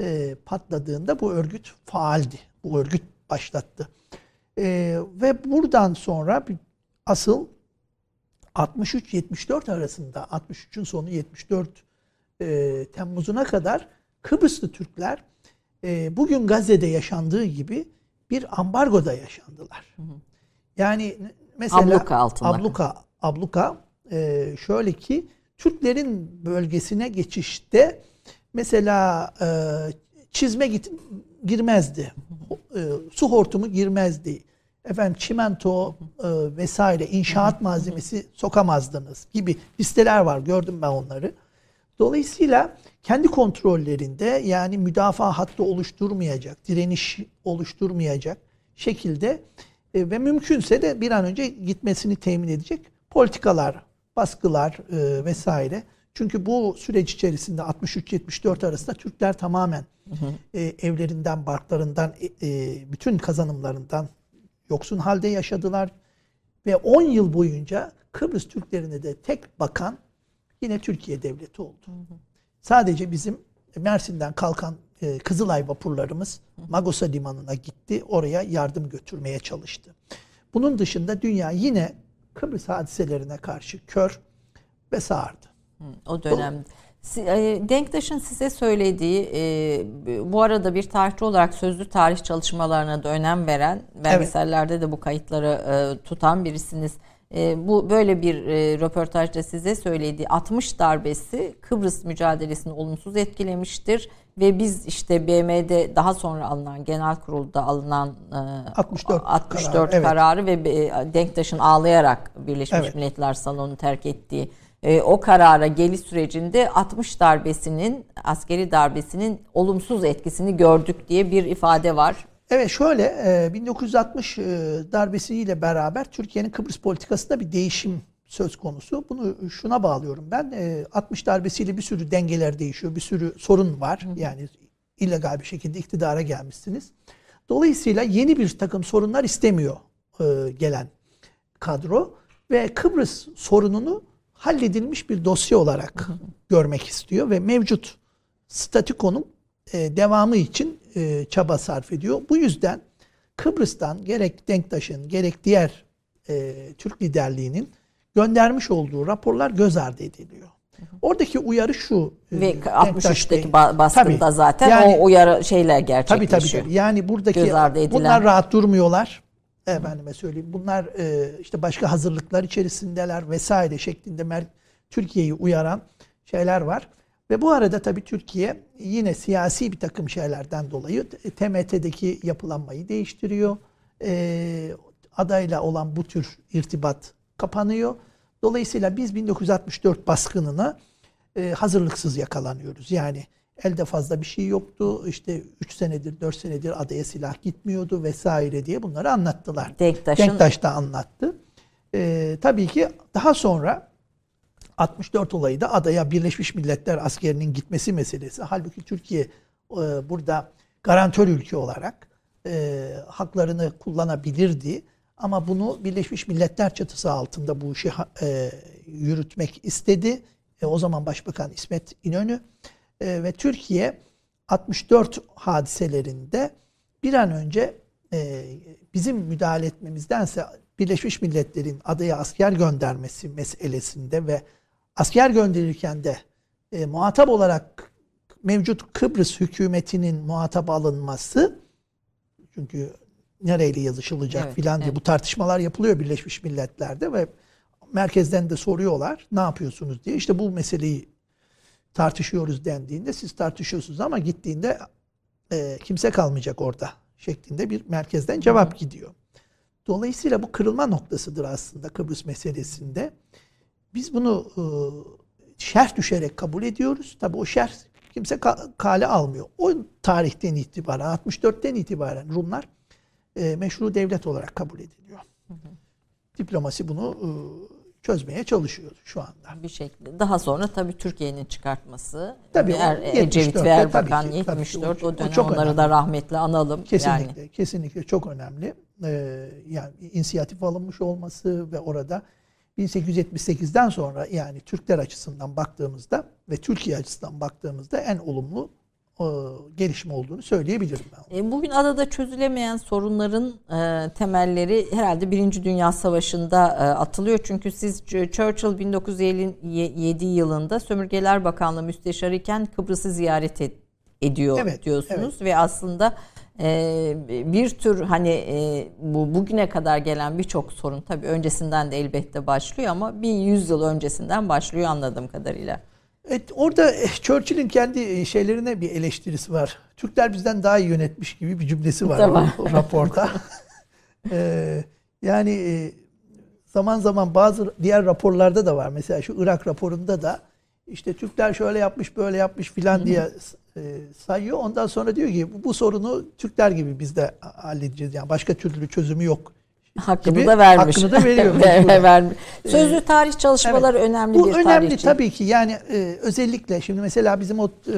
e, patladığında bu örgüt faaldi. Bu örgüt başlattı. E, ve buradan sonra bir- asıl 63-74 arasında 63'ün sonu 74 e, Temmuz'una kadar Kıbrıslı Türkler e, bugün Gazze'de yaşandığı gibi bir ambargoda yaşandılar. Yani mesela Abluka altında. abluka abluka e, şöyle ki Türklerin bölgesine geçişte mesela e, çizme git, girmezdi. E, su hortumu girmezdi. Efendim çimento e, vesaire inşaat malzemesi sokamazdınız gibi listeler var. Gördüm ben onları. Dolayısıyla kendi kontrollerinde yani müdafaa hattı oluşturmayacak, direniş oluşturmayacak şekilde e, ve mümkünse de bir an önce gitmesini temin edecek politikalar, baskılar e, vesaire. Çünkü bu süreç içerisinde 63-74 arasında Türkler tamamen e, evlerinden, barklarından, e, e, bütün kazanımlarından yoksun halde yaşadılar. Ve 10 yıl boyunca Kıbrıs Türklerine de tek bakan yine Türkiye Devleti oldu. Sadece bizim Mersin'den kalkan e, Kızılay vapurlarımız Magosa Limanı'na gitti. Oraya yardım götürmeye çalıştı. Bunun dışında dünya yine Kıbrıs hadiselerine karşı kör ve sağırdı. O dönem. E, Denktaş'ın size söylediği, e, bu arada bir tarihçi olarak sözlü tarih çalışmalarına da önem veren, belgesellerde de bu kayıtları e, tutan birisiniz. E, Bu böyle bir e, röportajda size söylediği 60 darbesi Kıbrıs mücadelesini olumsuz etkilemiştir ve biz işte BM'de daha sonra alınan genel kurulda alınan e, 64 64 kararı, evet. kararı ve e, Denktaş'ın ağlayarak Birleşmiş Evet. Milletler Salonu'nu terk ettiği e, o karara geliş sürecinde 60 darbesinin askeri darbesinin olumsuz etkisini gördük diye bir ifade var. Evet şöyle e, 1960 e, darbesiyle beraber Türkiye'nin Kıbrıs politikasında bir değişim söz konusu. Bunu şuna bağlıyorum ben. E, 60 darbesiyle bir sürü dengeler değişiyor. Bir sürü sorun var. Yani illegal bir şekilde iktidara gelmişsiniz. Dolayısıyla yeni bir takım sorunlar istemiyor e, gelen kadro ve Kıbrıs sorununu halledilmiş bir dosya olarak görmek istiyor ve mevcut statükonun e, devamı için e, çaba sarf ediyor. Bu yüzden Kıbrıs'tan gerek Denktaş'ın gerek diğer e, Türk liderliğinin göndermiş olduğu raporlar göz ardı ediliyor. Oradaki uyarı şu. e, Ve Denktaş Bey. 63'teki ba- baskında Tabii. zaten Yani- o uyarı şeyler Tabii tabii gerçekleşiyor. tabii. Yani buradaki Göz ardı edilen. bunlar rahat durmuyorlar. Efendime söyleyeyim. Bunlar e, işte başka hazırlıklar içerisindeler vesaire şeklinde Türkiye'yi uyaran şeyler var. Ve bu arada tabii Türkiye yine siyasi bir takım şeylerden dolayı TMT'deki yapılanmayı değiştiriyor. E, adayla olan bu tür irtibat kapanıyor. Dolayısıyla biz 1964 baskınına e, hazırlıksız yakalanıyoruz. Yani elde fazla bir şey yoktu. İşte 3 senedir 4 senedir adaya silah gitmiyordu vesaire diye bunları anlattılar. Denktaş'ın Denktaş da anlattı. E, tabii ki daha sonra 64 olayı da adaya Birleşmiş Milletler askerinin gitmesi meselesi. Halbuki Türkiye e, burada garantör ülke olarak e, haklarını kullanabilirdi. Ama bunu Birleşmiş Milletler çatısı altında bu işi e, yürütmek istedi. O zaman Başbakan İsmet İnönü ve Türkiye 64 hadiselerinde bir an önce bizim müdahale etmemizdense Birleşmiş Milletler'in adaya asker göndermesi meselesinde ve asker gönderirken de e, muhatap olarak mevcut Kıbrıs hükümetinin muhatap alınması çünkü nereyle yazışılacak Evet, filan diye evet. bu tartışmalar yapılıyor Birleşmiş Milletler'de ve merkezden de soruyorlar ne yapıyorsunuz diye. İşte bu meseleyi tartışıyoruz dendiğinde siz tartışıyorsunuz ama gittiğinde e, kimse kalmayacak orada şeklinde bir merkezden cevap gidiyor. Dolayısıyla bu kırılma noktasıdır aslında Kıbrıs meselesinde. Biz bunu e, şerh düşerek kabul ediyoruz. Tabii o şerh kimse ka- kale almıyor. O tarihten itibaren, 64'ten itibaren Rumlar e, meşru devlet olarak kabul ediliyor. Diplomasi bunu e, çözmeye çalışıyor şu anda. bir şekilde. Daha sonra tabii Türkiye'nin çıkartması. Tabii er, Ecevit 74'te ve Erbakan tabii ki, tabii ki. 74 O- o, o dönem çok onları önemli. da rahmetle analım. Kesinlikle, Yani kesinlikle çok önemli. Ee, yani inisiyatif alınmış olması ve orada 1878'den sonra yani Türkler açısından baktığımızda ve Türkiye açısından baktığımızda en olumlu e, gelişme olduğunu söyleyebilirim ben. E, Bugün adada çözülemeyen sorunların e, temelleri herhalde Birinci Dünya Savaşı'nda e, atılıyor. Çünkü siz Ch- Churchill 1957 yılında Sömürgeler Bakanlığı Müsteşarı iken Kıbrıs'ı ziyaret et- ediyor Evet, diyorsunuz. Ve aslında bir tür hani e, bu bugüne kadar gelen birçok sorun tabii öncesinden de elbette başlıyor ama bir yüzyıl öncesinden başlıyor anladığım kadarıyla. Evet, orada eh, Churchill'in kendi eh, şeylerine bir eleştirisi var. Türkler bizden daha iyi yönetmiş gibi bir cümlesi var Tamam. o, o raporda. Ee, yani eh, zaman zaman bazı diğer raporlarda da var. Mesela şu Irak raporunda da işte Türkler şöyle yapmış böyle yapmış filan diye eh, sayıyor. Ondan sonra diyor ki bu, bu sorunu Türkler gibi biz de halledeceğiz. Yani başka türlü çözümü yok. Hakkını gibi da vermiş. hakkını da veriyor vermiş. Sözlü tarih çalışmaları önemli Bu bir önemli tarihçi. tabii ki. Yani e, özellikle şimdi mesela bizim o e,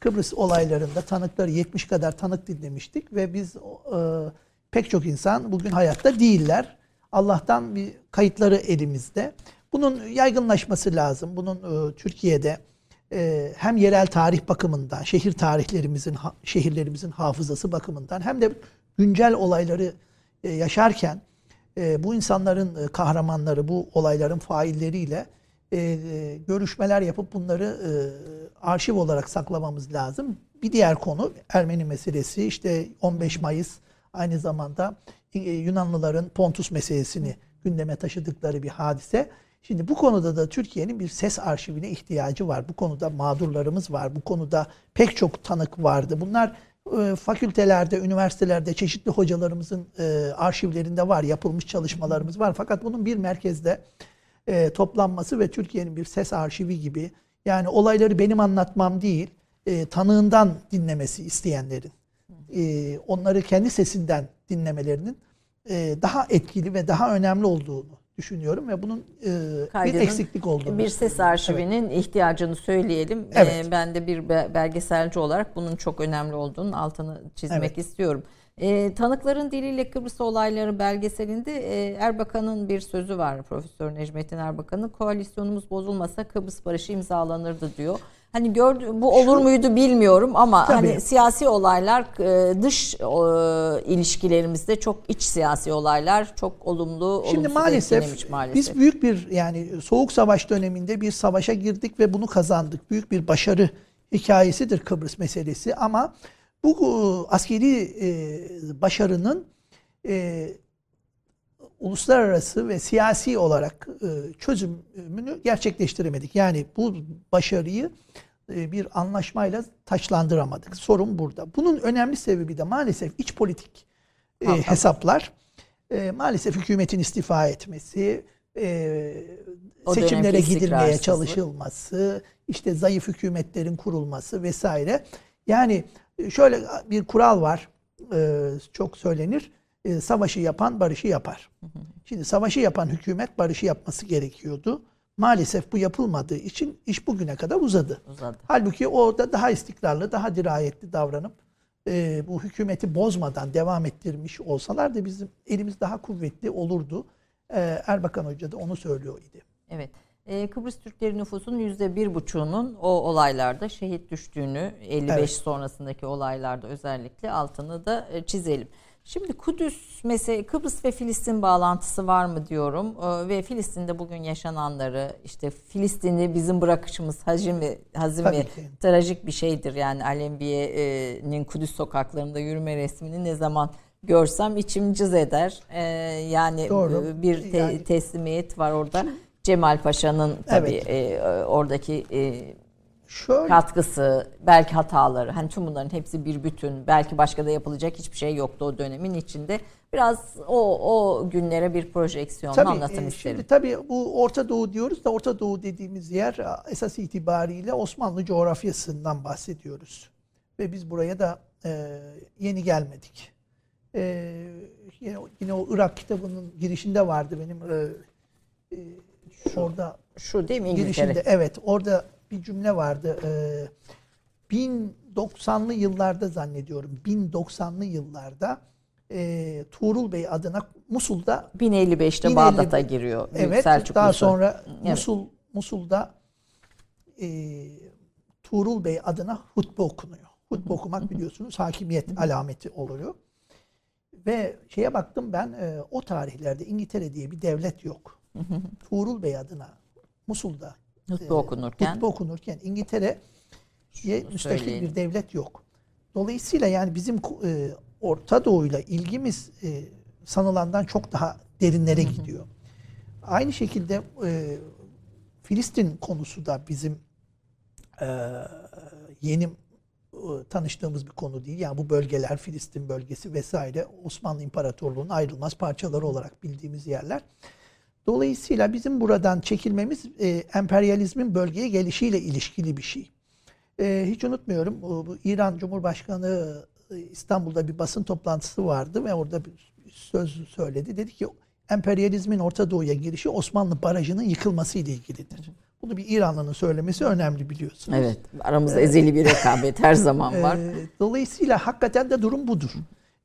Kıbrıs olaylarında tanıkları 70 kadar tanık dinlemiştik ve biz e, pek çok insan bugün hayatta değiller. Allah'tan bir kayıtları elimizde. Bunun yaygınlaşması lazım. Bunun e, Türkiye'de e, hem yerel tarih bakımından, şehir tarihlerimizin, ha- şehirlerimizin hafızası bakımından hem de güncel olayları e, yaşarken e, bu insanların e, kahramanları, bu olayların failleriyle e, görüşmeler yapıp bunları e, arşiv olarak saklamamız lazım. Bir diğer konu Ermeni meselesi. İşte 15 Mayıs aynı zamanda Yunanlıların Pontus meselesini gündeme taşıdıkları bir hadise. Şimdi bu konuda da Türkiye'nin bir ses arşivine ihtiyacı var. Bu konuda mağdurlarımız var. Bu konuda pek çok tanık vardı. Bunlar e, fakültelerde, üniversitelerde çeşitli hocalarımızın e, arşivlerinde var. Yapılmış çalışmalarımız var. Fakat bunun bir merkezde e, toplanması ve Türkiye'nin bir ses arşivi gibi yani olayları benim anlatmam değil, e, tanığından dinlemesi isteyenlerin, e, onları kendi sesinden dinlemelerinin e, daha etkili ve daha önemli olduğunu düşünüyorum ve bunun e, bir eksiklik olduğunu. Bir ses arşivinin ihtiyacını söyleyelim. Evet. Ee, ben de bir be- belgeselci olarak bunun çok önemli olduğunu altını çizmek Evet. istiyorum. Ee, Tanıkların Diliyle Kıbrıs Olayları belgeselinde e, Erbakan'ın bir sözü var. Profesör Necmettin Erbakan'ın koalisyonumuz bozulmasa Kıbrıs barışı imzalanırdı diyor. Hani gördü bu olur muydu bilmiyorum ama Tabii. hani siyasi olaylar e, dış e, ilişkilerimizde çok iç siyasi olaylar çok olumlu Şimdi maalesef, maalesef. biz büyük bir yani soğuk savaş döneminde bir savaşa girdik ve bunu kazandık. Büyük bir başarı hikayesidir Kıbrıs meselesi ama bu e, askeri başarının uluslararası ve siyasi olarak e, çözümünü gerçekleştiremedik. Yani bu başarıyı e, bir anlaşmayla taçlandıramadık. Sorun burada. Bunun önemli sebebi de maalesef iç politik e, hesaplar. E, maalesef hükümetin istifa etmesi, e, O seçimlere gidilmeye çalışılması, işte zayıf hükümetlerin kurulması vesaire. Yani şöyle bir kural var, e, çok söylenir. E, Savaşı yapan barışı yapar. Şimdi savaşı yapan hükümet barışı yapması gerekiyordu. Maalesef bu yapılmadığı için iş bugüne kadar uzadı. Uzadı. Halbuki orada daha istikrarlı, daha dirayetli davranıp e, bu hükümeti bozmadan devam ettirmiş olsalar da bizim elimiz daha kuvvetli olurdu. E, Erbakan Hoca da onu söylüyor idi. Evet. Ee, Kıbrıs Türkleri nüfusunun yüzde bir buçuğunun o olaylarda şehit düştüğünü 55 Evet. sonrasındaki olaylarda özellikle altını da e, çizelim. Şimdi Kudüs mesela Kıbrıs ve Filistin bağlantısı var mı diyorum Ee, ve Filistin'de bugün yaşananları işte Filistin'i bizim bırakışımız ve ki. trajik bir şeydir. Yani Alembiye'nin Kudüs sokaklarında yürüme resmini ne zaman görsem içim cız eder. Ee, yani Doğru. e, bir te- Yani- teslimiyet var orada. Cemal Paşa'nın tabii Evet. e, oradaki e, Şöyle katkısı, belki hataları, hani tüm bunların hepsi bir bütün. Belki başka da yapılacak hiçbir şey yoktu o dönemin içinde. Biraz o o günlere bir projeksiyonla Tabii, anlatın e, isterim. Şimdi tabii bu Orta Doğu diyoruz da Orta Doğu dediğimiz yer esas itibariyle Osmanlı coğrafyasından bahsediyoruz. Ve biz buraya da e, yeni gelmedik. E, yine, yine o Irak kitabının girişinde vardı benim e, e, orada Şu değil mi İngiltere? girişinde evet orada bir cümle vardı. E, 1090'lı yıllarda zannediyorum 1090'lı yıllarda e, Tuğrul Bey adına Musul'da 1055'te 1055 Bağdat'a giriyor. Evet. Selçuklusu. Daha sonra Evet. Musul Musul'da e, Tuğrul Bey adına hutbe okunuyor. Hutbe okumak biliyorsunuz hakimiyet alameti oluyor. Ve şeye baktım ben e, o tarihlerde İngiltere diye bir devlet yok. Tuğrul Bey adına Musul'da Hutbe e, okunurken. hutbe okunurken İngiltere diye müstakil bir devlet yok. Dolayısıyla yani bizim e, Orta Doğu'yla ilgimiz e, sanılandan çok daha derinlere gidiyor. Aynı şekilde e, Filistin konusu da bizim e, yeni e, tanıştığımız bir konu değil. Yani bu bölgeler Filistin bölgesi vesaire Osmanlı İmparatorluğu'nun ayrılmaz parçaları olarak bildiğimiz yerler. Dolayısıyla bizim buradan çekilmemiz e, emperyalizmin bölgeye gelişiyle ilişkili bir şey. E, hiç unutmuyorum bu, bu İran Cumhurbaşkanı e, İstanbul'da bir basın toplantısı vardı ve orada bir söz söyledi. Dedi ki emperyalizmin Orta Doğu'ya girişi Osmanlı barajının yıkılması ile ilgilidir. Bunu bir İranlı'nın söylemesi önemli biliyorsunuz. Evet. Aramızda ezeli bir rekabet her zaman var. Ee, dolayısıyla hakikaten de durum budur.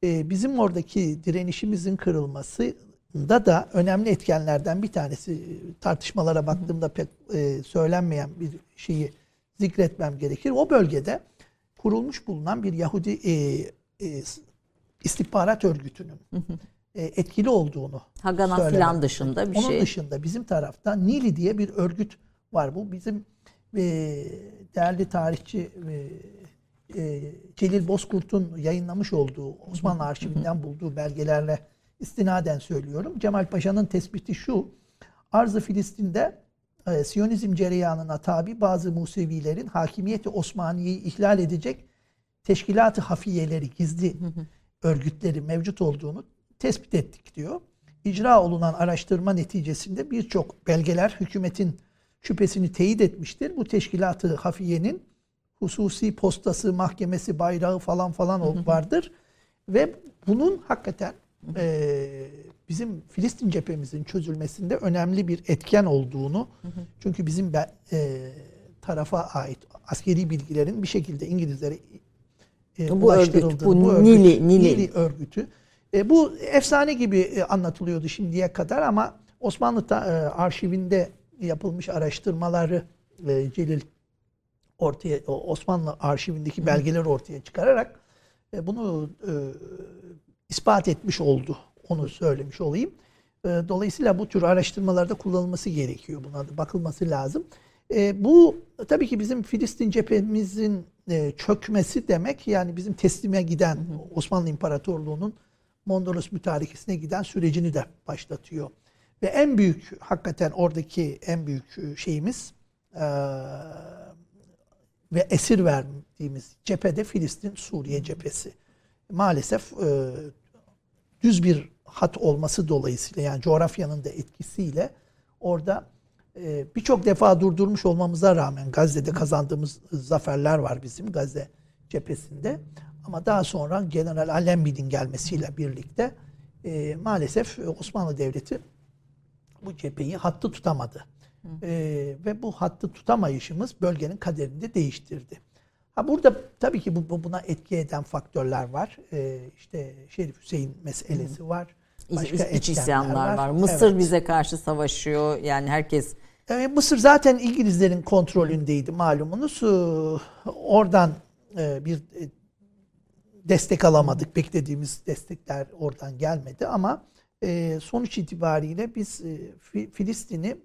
Ee, bizim oradaki direnişimizin kırılmasında da önemli etkenlerden bir tanesi tartışmalara baktığımda pek e, söylenmeyen bir şeyi zikretmem gerekir. O bölgede kurulmuş bulunan bir Yahudi e, e, istihbarat örgütünün e, etkili olduğunu Hagana söylemek. filan dışında bir Onun şey. dışında bizim tarafta Nili diye bir örgüt var. Bu bizim e, değerli tarihçi e, e, Celil Bozkurt'un yayınlamış olduğu Osmanlı arşivinden bulduğu belgelerle istinaden söylüyorum. Cemal Paşa'nın tespiti şu. Arz-ı Filistin'de e, Siyonizm cereyanına tabi bazı Musevilerin hakimiyeti Osmaniye'yi ihlal edecek teşkilat-ı hafiyeleri, gizli örgütleri mevcut olduğunu tespit ettik diyor. İcra olunan araştırma neticesinde birçok belgeler hükümetin şüphesini teyit etmiştir. Bu teşkilat-ı hafiyenin hususi postası, mahkemesi, bayrağı falan falan vardır. Ve bunun hakikaten e, bizim Filistin cephemizin çözülmesinde önemli bir etken olduğunu çünkü bizim be- e, tarafa ait askeri bilgilerin bir şekilde İngilizlere e, Bu örgüt, ulaştırıldığını, bu örgüt, Nili- Nili. örgütü. E, bu efsane gibi e, anlatılıyordu şimdiye kadar ama Osmanlı ta- e, arşivinde yapılmış araştırmaları e, Celil ortaya Osmanlı arşivindeki belgeleri ortaya çıkararak e, bunu e, ispat etmiş oldu. Onu söylemiş olayım. E, dolayısıyla bu tür araştırmalarda kullanılması gerekiyor. Buna da bakılması lazım. E, bu tabii ki bizim Filistin cephemizin e, çökmesi demek yani bizim teslime giden Osmanlı İmparatorluğu'nun Mondros mütarekesine giden sürecini de başlatıyor. Ve en büyük hakikaten oradaki en büyük e, şeyimiz e, ve esir verdiğimiz cephede Filistin Suriye cephesi. Maalesef e, düz bir hat olması dolayısıyla yani coğrafyanın da etkisiyle orada e, birçok defa durdurmuş olmamıza rağmen Gazze'de kazandığımız zaferler var bizim Gazze cephesinde. Ama daha sonra General Allenby'nin gelmesiyle birlikte e, maalesef e, Osmanlı Devleti bu cepheyi hattı tutamadı. E, ve bu hattı tutamayışımız bölgenin kaderini de değiştirdi. Ha burada tabii ki bu, bu- buna etki eden faktörler var. E, işte Şerif Hüseyin meselesi var. İç, Başka iç etkenler isyanlar var. Mısır Evet. bize karşı savaşıyor. Yani herkes E, Mısır zaten İngilizlerin kontrolündeydi malumunuz. E, Oradan e, bir e, destek alamadık. Beklediğimiz destekler oradan gelmedi ama e, sonuç itibariyle biz Fi- Filistin'i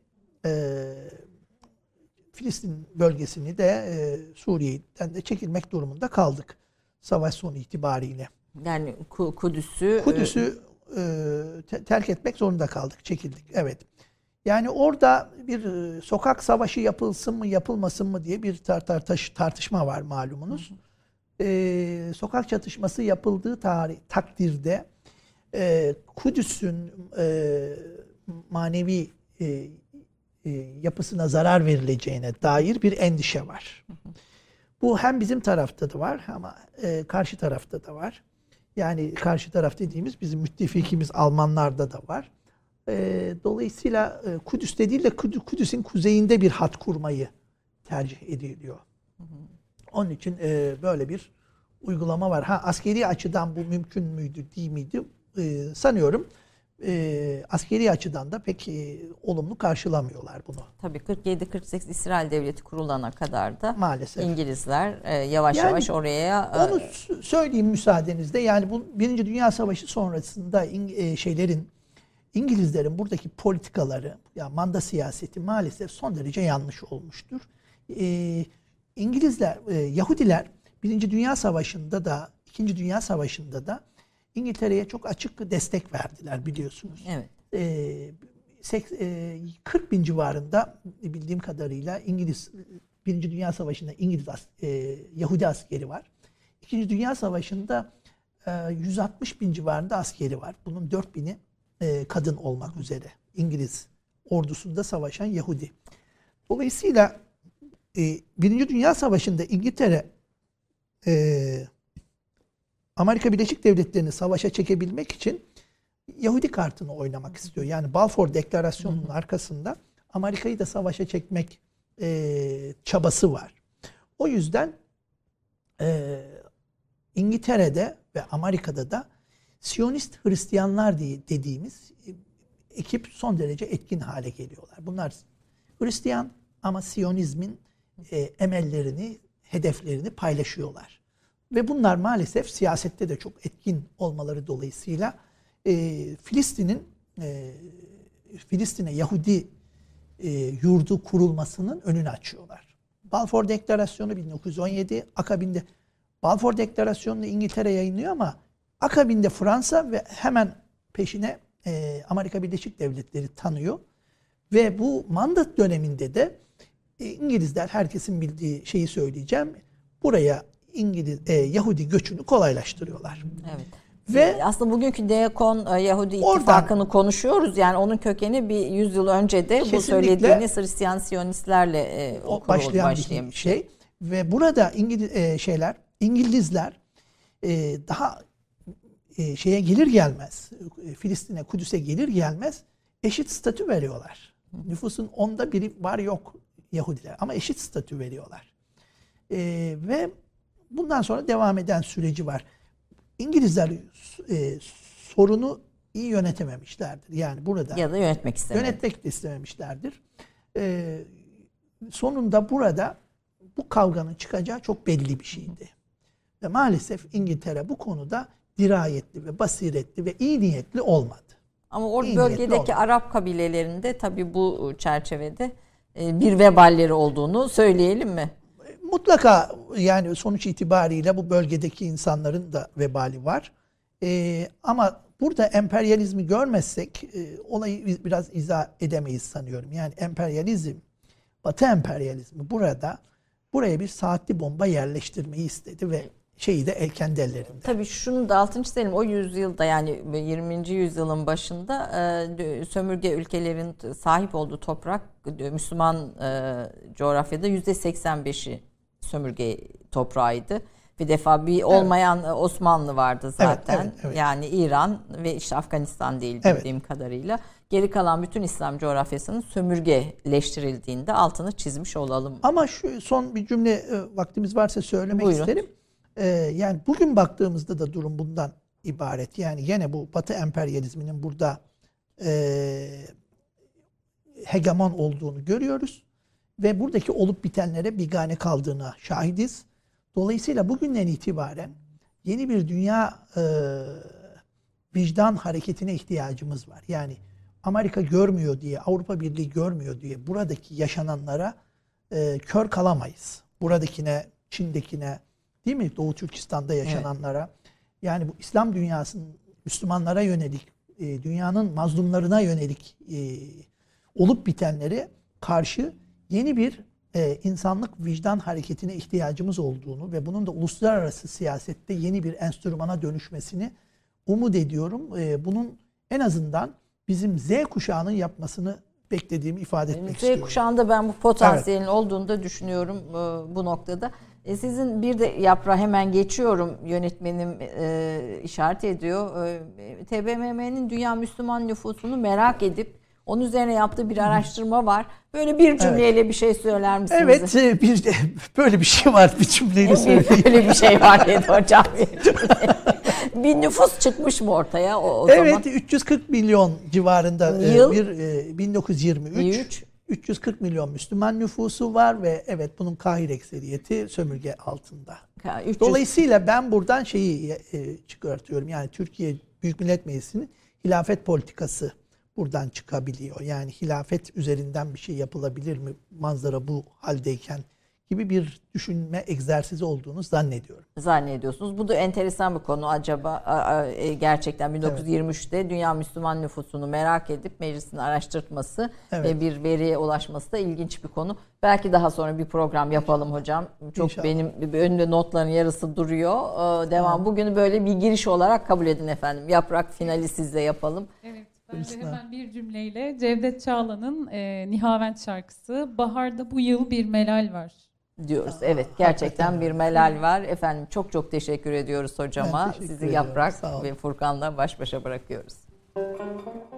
Filistin bölgesini de e, Suriye'den de çekilmek durumunda kaldık. Savaş sonu itibariyle. yani Ku- Kudüs'ü Kudüs'ü e, te- terk etmek zorunda kaldık, çekildik. Evet. Yani orada bir e, sokak savaşı yapılsın mı, yapılmasın mı diye bir tar- tar- tartışma var malumunuz. E, sokak çatışması yapıldığı tarih takdirde e, Kudüs'ün e, manevi e, e, yapısına zarar verileceğine dair bir endişe var. Bu hem bizim tarafta da var ama e, karşı tarafta da var. Yani karşı taraf dediğimiz bizim müttefikimiz Almanlarda da var. E, dolayısıyla e, Kudüs'te değil de Kudü- Kudüs'ün kuzeyinde bir hat kurmayı tercih ediliyor. Onun için böyle bir uygulama var. Ha askeri açıdan bu mümkün müydü değil miydi? E, sanıyorum e, askeri açıdan da pek e, olumlu karşılamıyorlar bunu tabii 47-48 İsrail Devleti kurulana kadar da maalesef. İngilizler e, yavaş Yani yavaş oraya e, Onu söyleyeyim müsaadenizle. Yani bu Birinci Dünya Savaşı sonrasında İng- e, şeylerin İngilizlerin buradaki politikaları, ya manda siyaseti maalesef son derece yanlış olmuştur. E, İngilizler, e, Yahudiler Birinci Dünya Savaşı'nda da, İkinci Dünya Savaşı'nda da İngiltere'ye çok açık destek verdiler biliyorsunuz. evet e, sek- e, 40 bin civarında bildiğim kadarıyla İngiliz Birinci Dünya Savaşı'nda İngiliz e, Yahudi askeri var. İkinci Dünya Savaşı'nda e, 160 bin civarında askeri var. Bunun 4 bini e, kadın olmak üzere İngiliz ordusunda savaşan Yahudi. Dolayısıyla e, Birinci Dünya Savaşı'nda İngiltere e, Amerika Birleşik Devletleri'ni savaşa çekebilmek için Yahudi kartını oynamak istiyor. Yani Balfour Deklarasyonu'nun arkasında Amerika'yı da savaşa çekmek e, çabası var. O yüzden e, İngiltere'de ve Amerika'da da Siyonist Hristiyanlar diye dediğimiz e, ekip son derece etkin hale geliyorlar. Bunlar Hristiyan ama Siyonizmin e, emellerini, hedeflerini paylaşıyorlar. Ve bunlar maalesef siyasette de çok etkin olmaları dolayısıyla e, Filistin'in e, Filistin'e Yahudi e, yurdu kurulmasının önünü açıyorlar. Balfour Deklarasyonu 1917 akabinde Balfour Deklarasyonu'nu İngiltere yayınlıyor ama akabinde Fransa ve hemen peşine e, Amerika Birleşik Devletleri tanıyor. Ve bu mandat döneminde de e, İngilizler herkesin bildiği şeyi söyleyeceğim. Buraya İngiliz e, Yahudi göçünü kolaylaştırıyorlar. Evet. Ve Aslında bugünkü Deakon e, Yahudi Oradan- İttifakı'nı konuşuyoruz. Yani onun kökeni bir yüzyıl önce de bu söylediğiniz Hristiyan Siyonistlerle e, o başlayan başlayan bir şey. Ve burada İngiliz e, şeyler İngilizler e, daha e, şeye gelir gelmez e, Filistin'e Kudüs'e gelir gelmez eşit statü veriyorlar. Nüfusun onda biri var yok Yahudiler ama eşit statü veriyorlar. E, ve bundan sonra devam eden süreci var. İngilizler e, sorunu iyi yönetememişlerdir. Yani burada Ya da yönetmek istemedi. yönetmek de istememişlerdir. Ee, sonunda burada bu kavganın çıkacağı çok belli bir şeydi. Ve maalesef İngiltere bu konuda dirayetli ve basiretli ve iyi niyetli olmadı. Ama o İyi bölgedeki. Arap kabilelerinde tabii bu çerçevede e, bir veballeri olduğunu söyleyelim mi? Mutlaka yani sonuç itibariyle bu bölgedeki insanların da vebali var. Ee, ama burada emperyalizmi görmezsek e, olayı biraz izah edemeyiz sanıyorum. Yani emperyalizm, Batı emperyalizmi burada buraya bir saatli bomba yerleştirmeyi istedi ve şeyi de el kendi ellerinde. Tabii şunu da altını çizelim. O yüzyılda yani 20. yüzyılın başında e, sömürge ülkelerin sahip olduğu toprak e, Müslüman e, coğrafyada %85'i sömürge toprağıydı. Bir defa bir olmayan e, Osmanlı vardı zaten. evet, evet. Yani İran ve işte Afganistan değil Evet. bildiğim kadarıyla. Geri kalan bütün İslam coğrafyasının sömürgeleştirildiğinde altını çizmiş olalım. Ama şu son bir cümle e, vaktimiz varsa söylemek Buyurun. isterim. E, yani bugün baktığımızda da durum bundan ibaret. Yani yine bu Batı emperyalizminin burada e, hegemon olduğunu görüyoruz. Ve buradaki olup bitenlere bigane kaldığına şahidiz. Dolayısıyla bugünden itibaren yeni bir dünya e, vicdan hareketine ihtiyacımız var. Yani Amerika görmüyor diye, Avrupa Birliği görmüyor diye buradaki yaşananlara e, kör kalamayız. Buradakine, Çin'dekine, değil mi? Doğu Türkistan'da yaşananlara. Yani bu İslam dünyasının Müslümanlara yönelik, e, dünyanın mazlumlarına yönelik e, olup bitenlere karşı yeni bir e, insanlık vicdan hareketine ihtiyacımız olduğunu ve bunun da uluslararası siyasette yeni bir enstrümana dönüşmesini umut ediyorum. E, bunun en azından bizim Z kuşağının yapmasını beklediğimi ifade etmek Z istiyorum. kuşağında ben bu potansiyelin olduğunu da düşünüyorum e, bu noktada. E, sizin bir de yaprağı hemen geçiyorum yönetmenim e, işaret ediyor. E, TBMM'nin dünya Müslüman nüfusunu merak edip onun üzerine yaptığı bir araştırma var. Böyle bir cümleyle bir şey söyler misiniz? Evet e, bir böyle bir şey var bir cümleyle Bir, söyleyeyim. böyle bir şey var dedi hocam. bir nüfus çıkmış mı ortaya o, o Evet zaman? 340 milyon civarında e, Yıl? bir e, 1923 23. 340 milyon Müslüman nüfusu var ve evet bunun kahir ekseriyeti sömürge altında. Ha, 300 Dolayısıyla ben buradan şeyi e, çıkartıyorum. Yani Türkiye Büyük Millet Meclisi'nin hilafet politikası buradan çıkabiliyor. Yani hilafet üzerinden bir şey yapılabilir mi manzara bu haldeyken gibi bir düşünme egzersizi olduğunu zannediyorum. zannediyorsunuz. Bu da enteresan bir konu acaba e, gerçekten 1923'te dünya Müslüman nüfusunu merak edip meclisin araştırtması Evet. ve bir veriye ulaşması da ilginç bir konu. Belki daha sonra bir program yapalım hocam. Çok İnşallah. benim önümde notların yarısı duruyor. Ee, Devam. Bugünü böyle bir giriş olarak kabul edin efendim. Yaprak finali sizle yapalım. Evet, ben de hemen bir cümleyle Cevdet Çağla'nın e, Nihavent şarkısı Baharda bu yıl bir melal var. diyoruz. Evet gerçekten bir melal var. Efendim çok çok teşekkür ediyoruz hocama. Teşekkür Sizi ediyorum. Yaprak ve Furkan'la baş başa bırakıyoruz. Baharda